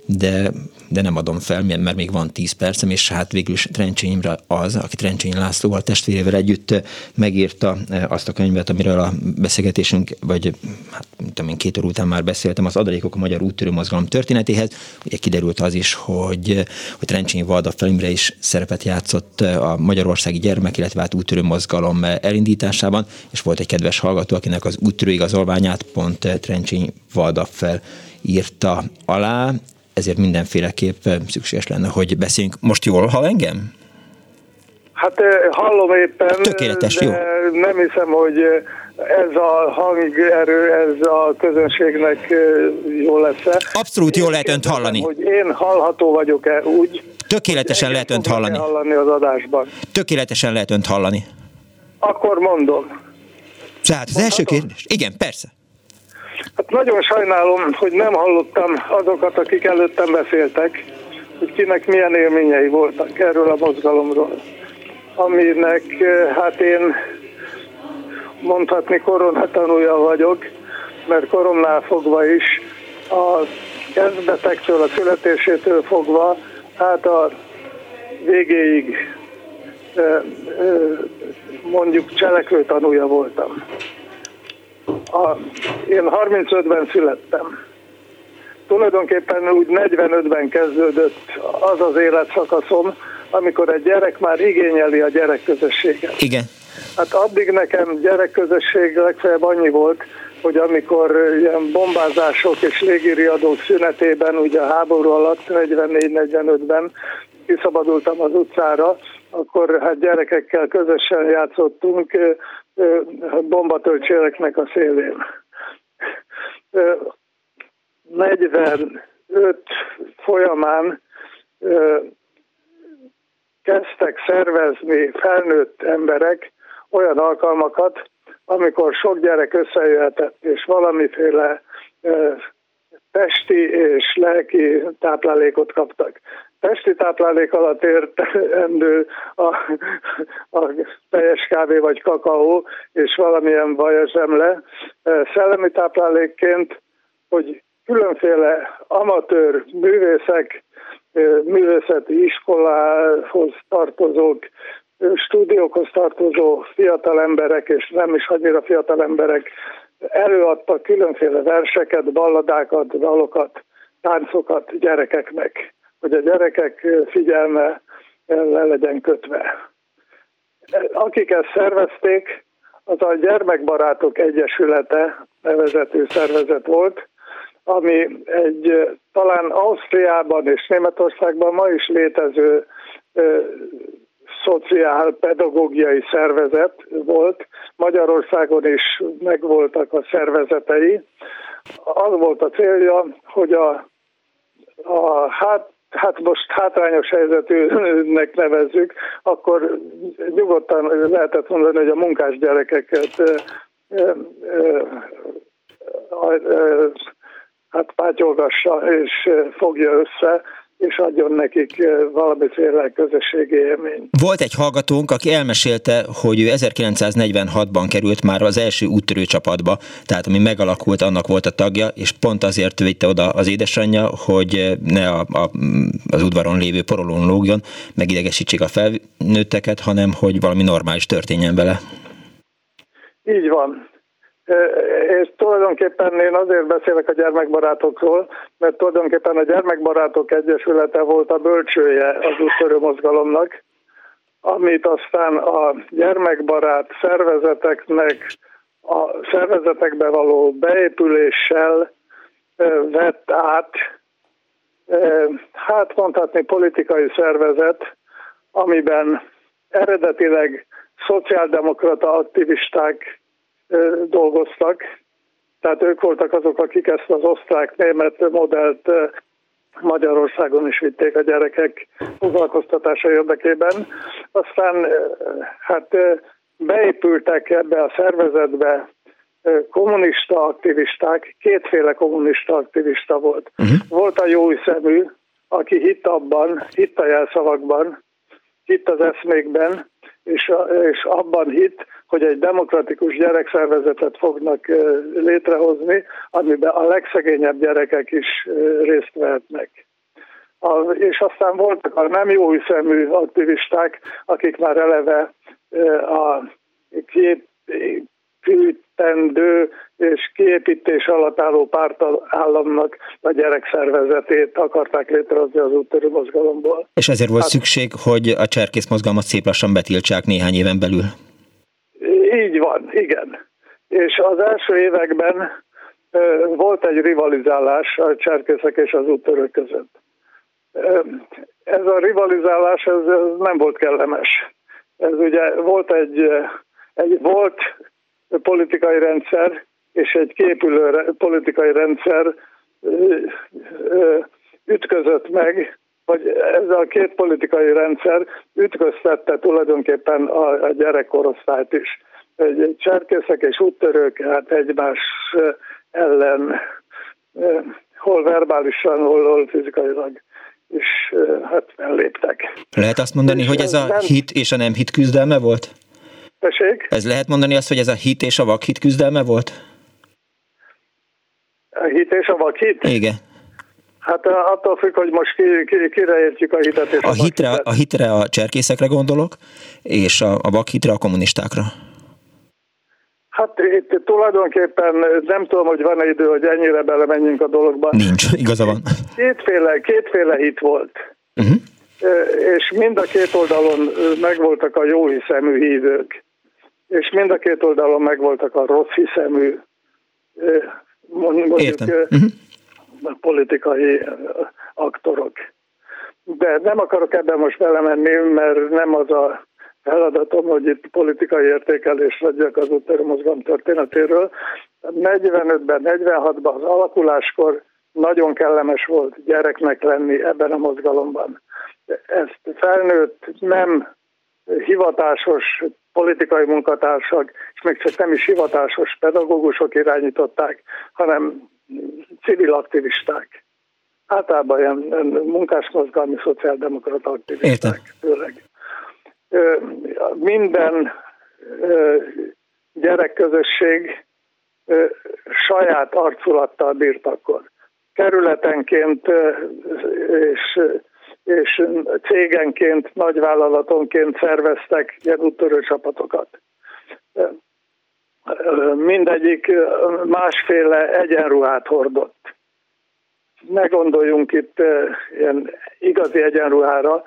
de, de nem adom fel, mert még van 10 percem, és hát végül is Trencsény Imre az, aki Trencsény Lászlóval testvérével együtt megírta azt a könyvet, amiről a beszélgetésünk, vagy hát tudom én, két óra után már beszéltem, az adalékok a magyar úttörő mozgalom történetéhez. Ugye kiderült az is, hogy, hogy Trencsény Valda Felimre is szerepet játszott a magyarországi gyermek, illetve hát úttörő mozgalom elindításában, és volt egy kedves hallgató, akinek az úttörő igazolványát pont Trencsény Valda fel írta alá, ezért mindenféleképp szükséges lenne, hogy beszéljünk. Most jól hall engem? Hát hallom éppen, Tökéletes, de jó. nem hiszem, hogy ez a hangerő, ez a közönségnek jól lesz Abszolút jól lehet önt hallani. Hogy én hallható vagyok-e úgy? Tökéletesen lehet önt hallani. hallani az adásban. Tökéletesen lehet önt hallani. Akkor mondom. Tehát az első kérdés. Igen, persze. Hát nagyon sajnálom, hogy nem hallottam azokat, akik előttem beszéltek, hogy kinek milyen élményei voltak erről a mozgalomról, aminek hát én mondhatni koronatanúja vagyok, mert koromnál fogva is a kezdetektől, a születésétől fogva, hát a végéig mondjuk cselekvő tanúja voltam. A, én 35-ben születtem. Tulajdonképpen úgy 45-ben kezdődött az az életszakaszom, amikor egy gyerek már igényeli a gyerekközösséget. Igen. Hát addig nekem gyerekközösség legfeljebb annyi volt, hogy amikor ilyen bombázások és légiriadók szünetében, ugye a háború alatt 44-45-ben kiszabadultam az utcára, akkor hát gyerekekkel közösen játszottunk bombatöltséreknek a szélén. 45 folyamán kezdtek szervezni felnőtt emberek olyan alkalmakat, amikor sok gyerek összejöhetett, és valamiféle testi és lelki táplálékot kaptak. Testi táplálék alatt értendő a, a teljes kávé vagy kakaó és valamilyen vajazsemle. Szellemi táplálékként, hogy különféle amatőr művészek, művészeti iskolához tartozók, stúdiókhoz tartozó fiatal emberek, és nem is annyira fiatal emberek előadtak különféle verseket, balladákat, dalokat, táncokat gyerekeknek, hogy a gyerekek figyelme le legyen kötve. Akik ezt szervezték, az a Gyermekbarátok Egyesülete nevezetű szervezet volt, ami egy talán Ausztriában és Németországban ma is létező szociálpedagógiai szervezet volt, Magyarországon is megvoltak a szervezetei. Az volt a célja, hogy a, a hát hát most hátrányos helyzetűnek nevezzük, akkor nyugodtan lehetett mondani, hogy a munkás gyerekeket hát pátyolgassa és fogja össze, és adjon nekik valamiféle közösségi élmény. Volt egy hallgatónk, aki elmesélte, hogy ő 1946-ban került már az első úttörő csapatba, tehát ami megalakult, annak volt a tagja, és pont azért vitte oda az édesanyja, hogy ne a, a, az udvaron lévő porolón lógjon, megidegesítsék a felnőtteket, hanem hogy valami normális történjen vele. Így van és tulajdonképpen én azért beszélek a gyermekbarátokról, mert tulajdonképpen a Gyermekbarátok Egyesülete volt a bölcsője az úttörő mozgalomnak, amit aztán a gyermekbarát szervezeteknek a szervezetekbe való beépüléssel vett át, hát mondhatni politikai szervezet, amiben eredetileg szociáldemokrata aktivisták dolgoztak, tehát ők voltak azok, akik ezt az osztrák-német modellt Magyarországon is vitték a gyerekek foglalkoztatása érdekében. Aztán hát beépültek ebbe a szervezetbe kommunista aktivisták, kétféle kommunista aktivista volt. Uh-huh. Volt a jó szemű, aki hitt abban, hitt a jelszavakban, hitt az eszmékben, és, és abban hitt, hogy egy demokratikus gyerekszervezetet fognak létrehozni, amiben a legszegényebb gyerekek is részt vehetnek. A, és aztán voltak a nem jó szemű aktivisták, akik már eleve a két fűtendő és kiépítés alatt álló pártállamnak a gyerekszervezetét akarták létrehozni az úttörő mozgalomból. És ezért volt hát, szükség, hogy a cserkész mozgalmat szép lassan betiltsák néhány éven belül. Így van, igen. És az első években volt egy rivalizálás a cserkészek és az úttörők között. Ez a rivalizálás ez, ez nem volt kellemes. Ez ugye volt egy, egy volt politikai rendszer és egy képülő politikai rendszer ütközött meg, vagy ez a két politikai rendszer ütköztette tulajdonképpen a, a gyerekkorosztályt is cserkészek és úttörők hát egymás ellen hol verbálisan, hol, hol fizikailag is hát felléptek. Lehet azt mondani, és hogy ez a nem... hit és a nem hit küzdelme volt? Tessék? Ez lehet mondani azt, hogy ez a hit és a vakhit küzdelme volt? A hit és a vakhit? Igen. Hát attól függ, hogy most ki, ki, kire értjük a hitet és a, a hitre, a hitre a cserkészekre gondolok, és a, a vakhitre a kommunistákra. Hát itt tulajdonképpen nem tudom, hogy van-e idő, hogy ennyire belemenjünk a dologba. Nincs, igaza van. Kétféle, kétféle hit volt. Uh-huh. És mind a két oldalon megvoltak a jó hiszemű hívők, és mind a két oldalon megvoltak a rossz hiszemű mondjuk uh-huh. politikai aktorok. De nem akarok ebben most belemenni, mert nem az a feladatom, hogy itt politikai értékelés adjak az úttörő mozgalom történetéről. 45-ben, 46-ban az alakuláskor nagyon kellemes volt gyereknek lenni ebben a mozgalomban. Ezt felnőtt, nem hivatásos politikai munkatársak, és még csak nem is hivatásos pedagógusok irányították, hanem civil aktivisták. Általában ilyen munkásmozgalmi szociáldemokrata aktivisták főleg minden gyerekközösség saját arculattal bírt akkor. Kerületenként és, és cégenként, nagyvállalatonként szerveztek ilyen úttörő csapatokat. Mindegyik másféle egyenruhát hordott. Ne gondoljunk itt ilyen igazi egyenruhára,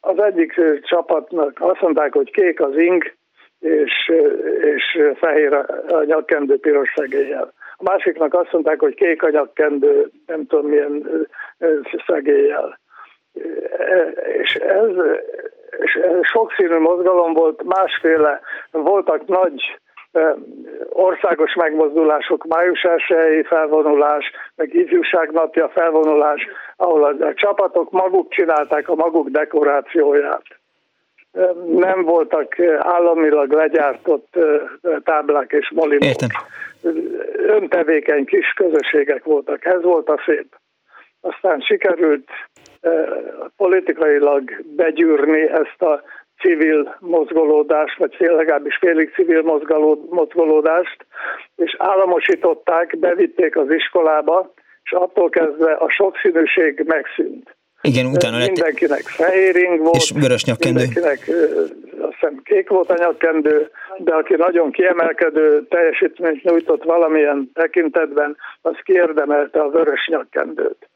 az egyik csapatnak azt mondták, hogy kék az ing, és, és fehér a nyakkendő piros szegéllyel. A másiknak azt mondták, hogy kék a nyakkendő, nem tudom milyen szegéllyel. És ez, és ez sokszínű mozgalom volt, másféle, voltak nagy országos megmozdulások, május 1 felvonulás, meg ifjúságnapja felvonulás, ahol a, a csapatok maguk csinálták a maguk dekorációját. Nem voltak államilag legyártott táblák és molimok. Értem. Öntevékeny kis közösségek voltak, ez volt a szép. Aztán sikerült politikailag begyűrni ezt a civil mozgolódást, vagy legalábbis félig civil mozgolódást, és államosították, bevitték az iskolába, és attól kezdve a sokszínűség megszűnt. Igen, utána lett... Mindenkinek fehéring volt, és vörös nyakkendő. mindenkinek azt hiszem kék volt a nyakkendő, de aki nagyon kiemelkedő teljesítményt nyújtott valamilyen tekintetben, az kiérdemelte a vörös nyakkendőt.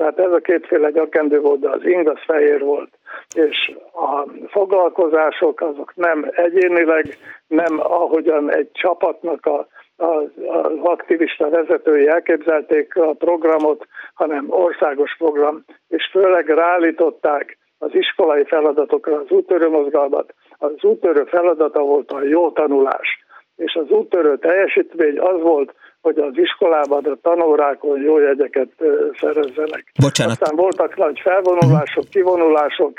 Tehát ez a kétféle nyakkendő volt, de az ing az fehér volt. És a foglalkozások azok nem egyénileg, nem ahogyan egy csapatnak a az, az aktivista vezetői elképzelték a programot, hanem országos program, és főleg ráállították az iskolai feladatokra az úttörő mozgalmat. Az úttörő feladata volt a jó tanulás, és az úttörő teljesítmény az volt, hogy az iskolában a tanórákon jó jegyeket szerezzenek. Bocsánat. Aztán voltak nagy felvonulások, kivonulások,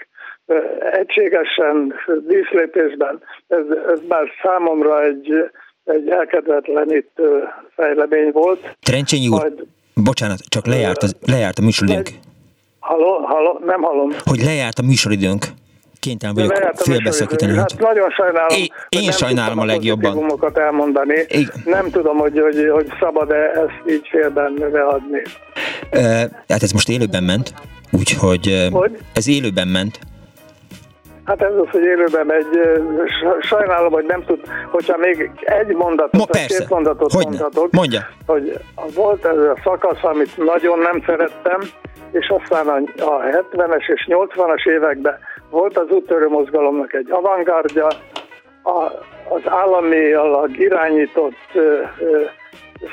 egységesen, díszlépésben. Ez, ez már számomra egy, egy elkedvetlenítő fejlemény volt. Trencsényi úr, Majd, bocsánat, csak lejárt, az, lejárt a műsoridőnk. Halló, halló, nem hallom. Hogy lejárt a műsoridőnk kénytelen vagyok félbeszakítani. Hát nagyon sajnálom. Én, én sajnálom a legjobban. Elmondani. Igen. Nem tudom, hogy, hogy, hogy szabad-e ezt így félben adni. E, hát ez most élőben ment, úgyhogy hogy? ez élőben ment. Hát ez az, hogy élőben megy. Sajnálom, hogy nem tud, hogyha még egy mondatot, Ma, persze. két mondatot Hogyne. mondhatok. Mondja. Hogy volt ez a szakasz, amit nagyon nem szerettem, és aztán a 70-es és 80-as években volt az úttörő mozgalomnak egy avantgárdja, a, az államilag irányított ö, ö,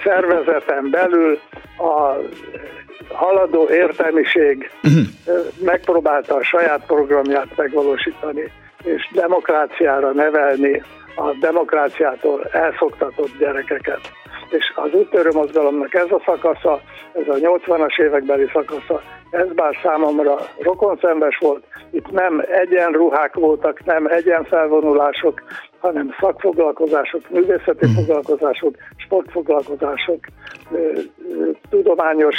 szervezeten belül a haladó értelmiség megpróbálta a saját programját megvalósítani, és demokráciára nevelni a demokráciától elszoktatott gyerekeket. És az úttörő mozgalomnak ez a szakasza, ez a 80-as évekbeli szakasza, ez bár számomra rokonszembes volt, itt nem egyenruhák voltak, nem egyenfelvonulások, hanem szakfoglalkozások, művészeti mm. foglalkozások, sportfoglalkozások, tudományos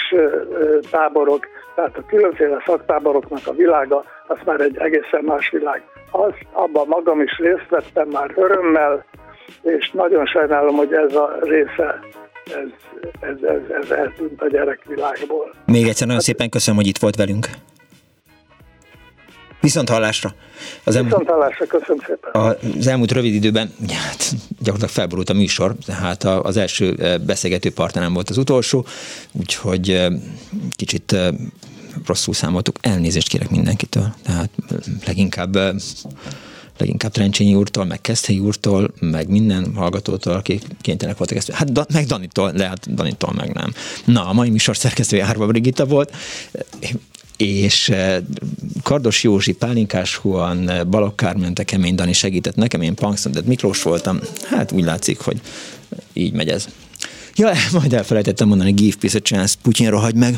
táborok, tehát a különféle szaktáboroknak a világa, az már egy egészen más világ. Az, abban magam is részt vettem már örömmel, és nagyon sajnálom, hogy ez a része ez, ez, ez, ez eltűnt a gyerekvilágból. Még egyszer nagyon szépen köszönöm, hogy itt volt velünk. Viszont hallásra. Az elmúlt, Viszont hallásra, köszönöm szépen. Az elmúlt rövid időben hát, gyakorlatilag felborult a műsor, tehát az első eh, beszélgető partnerem volt az utolsó, úgyhogy eh, kicsit eh, rosszul számoltuk. Elnézést kérek mindenkitől, tehát leginkább leginkább Trencsényi úrtól, meg Keszthelyi úrtól, meg minden hallgatótól, akik kénytelenek voltak ezt. Hát da, meg Danitól, lehet Danitól meg nem. Na, a mai műsor szerkesztője Árva Brigitta volt, és eh, Kardos Józsi, Pálinkás Juan, Balogh Kármen, Kemény Dani segített nekem, én Punksnodet Miklós voltam, hát úgy látszik, hogy így megy ez. Ja, majd elfelejtettem mondani, give peace a chance, Putyinra hagy meg.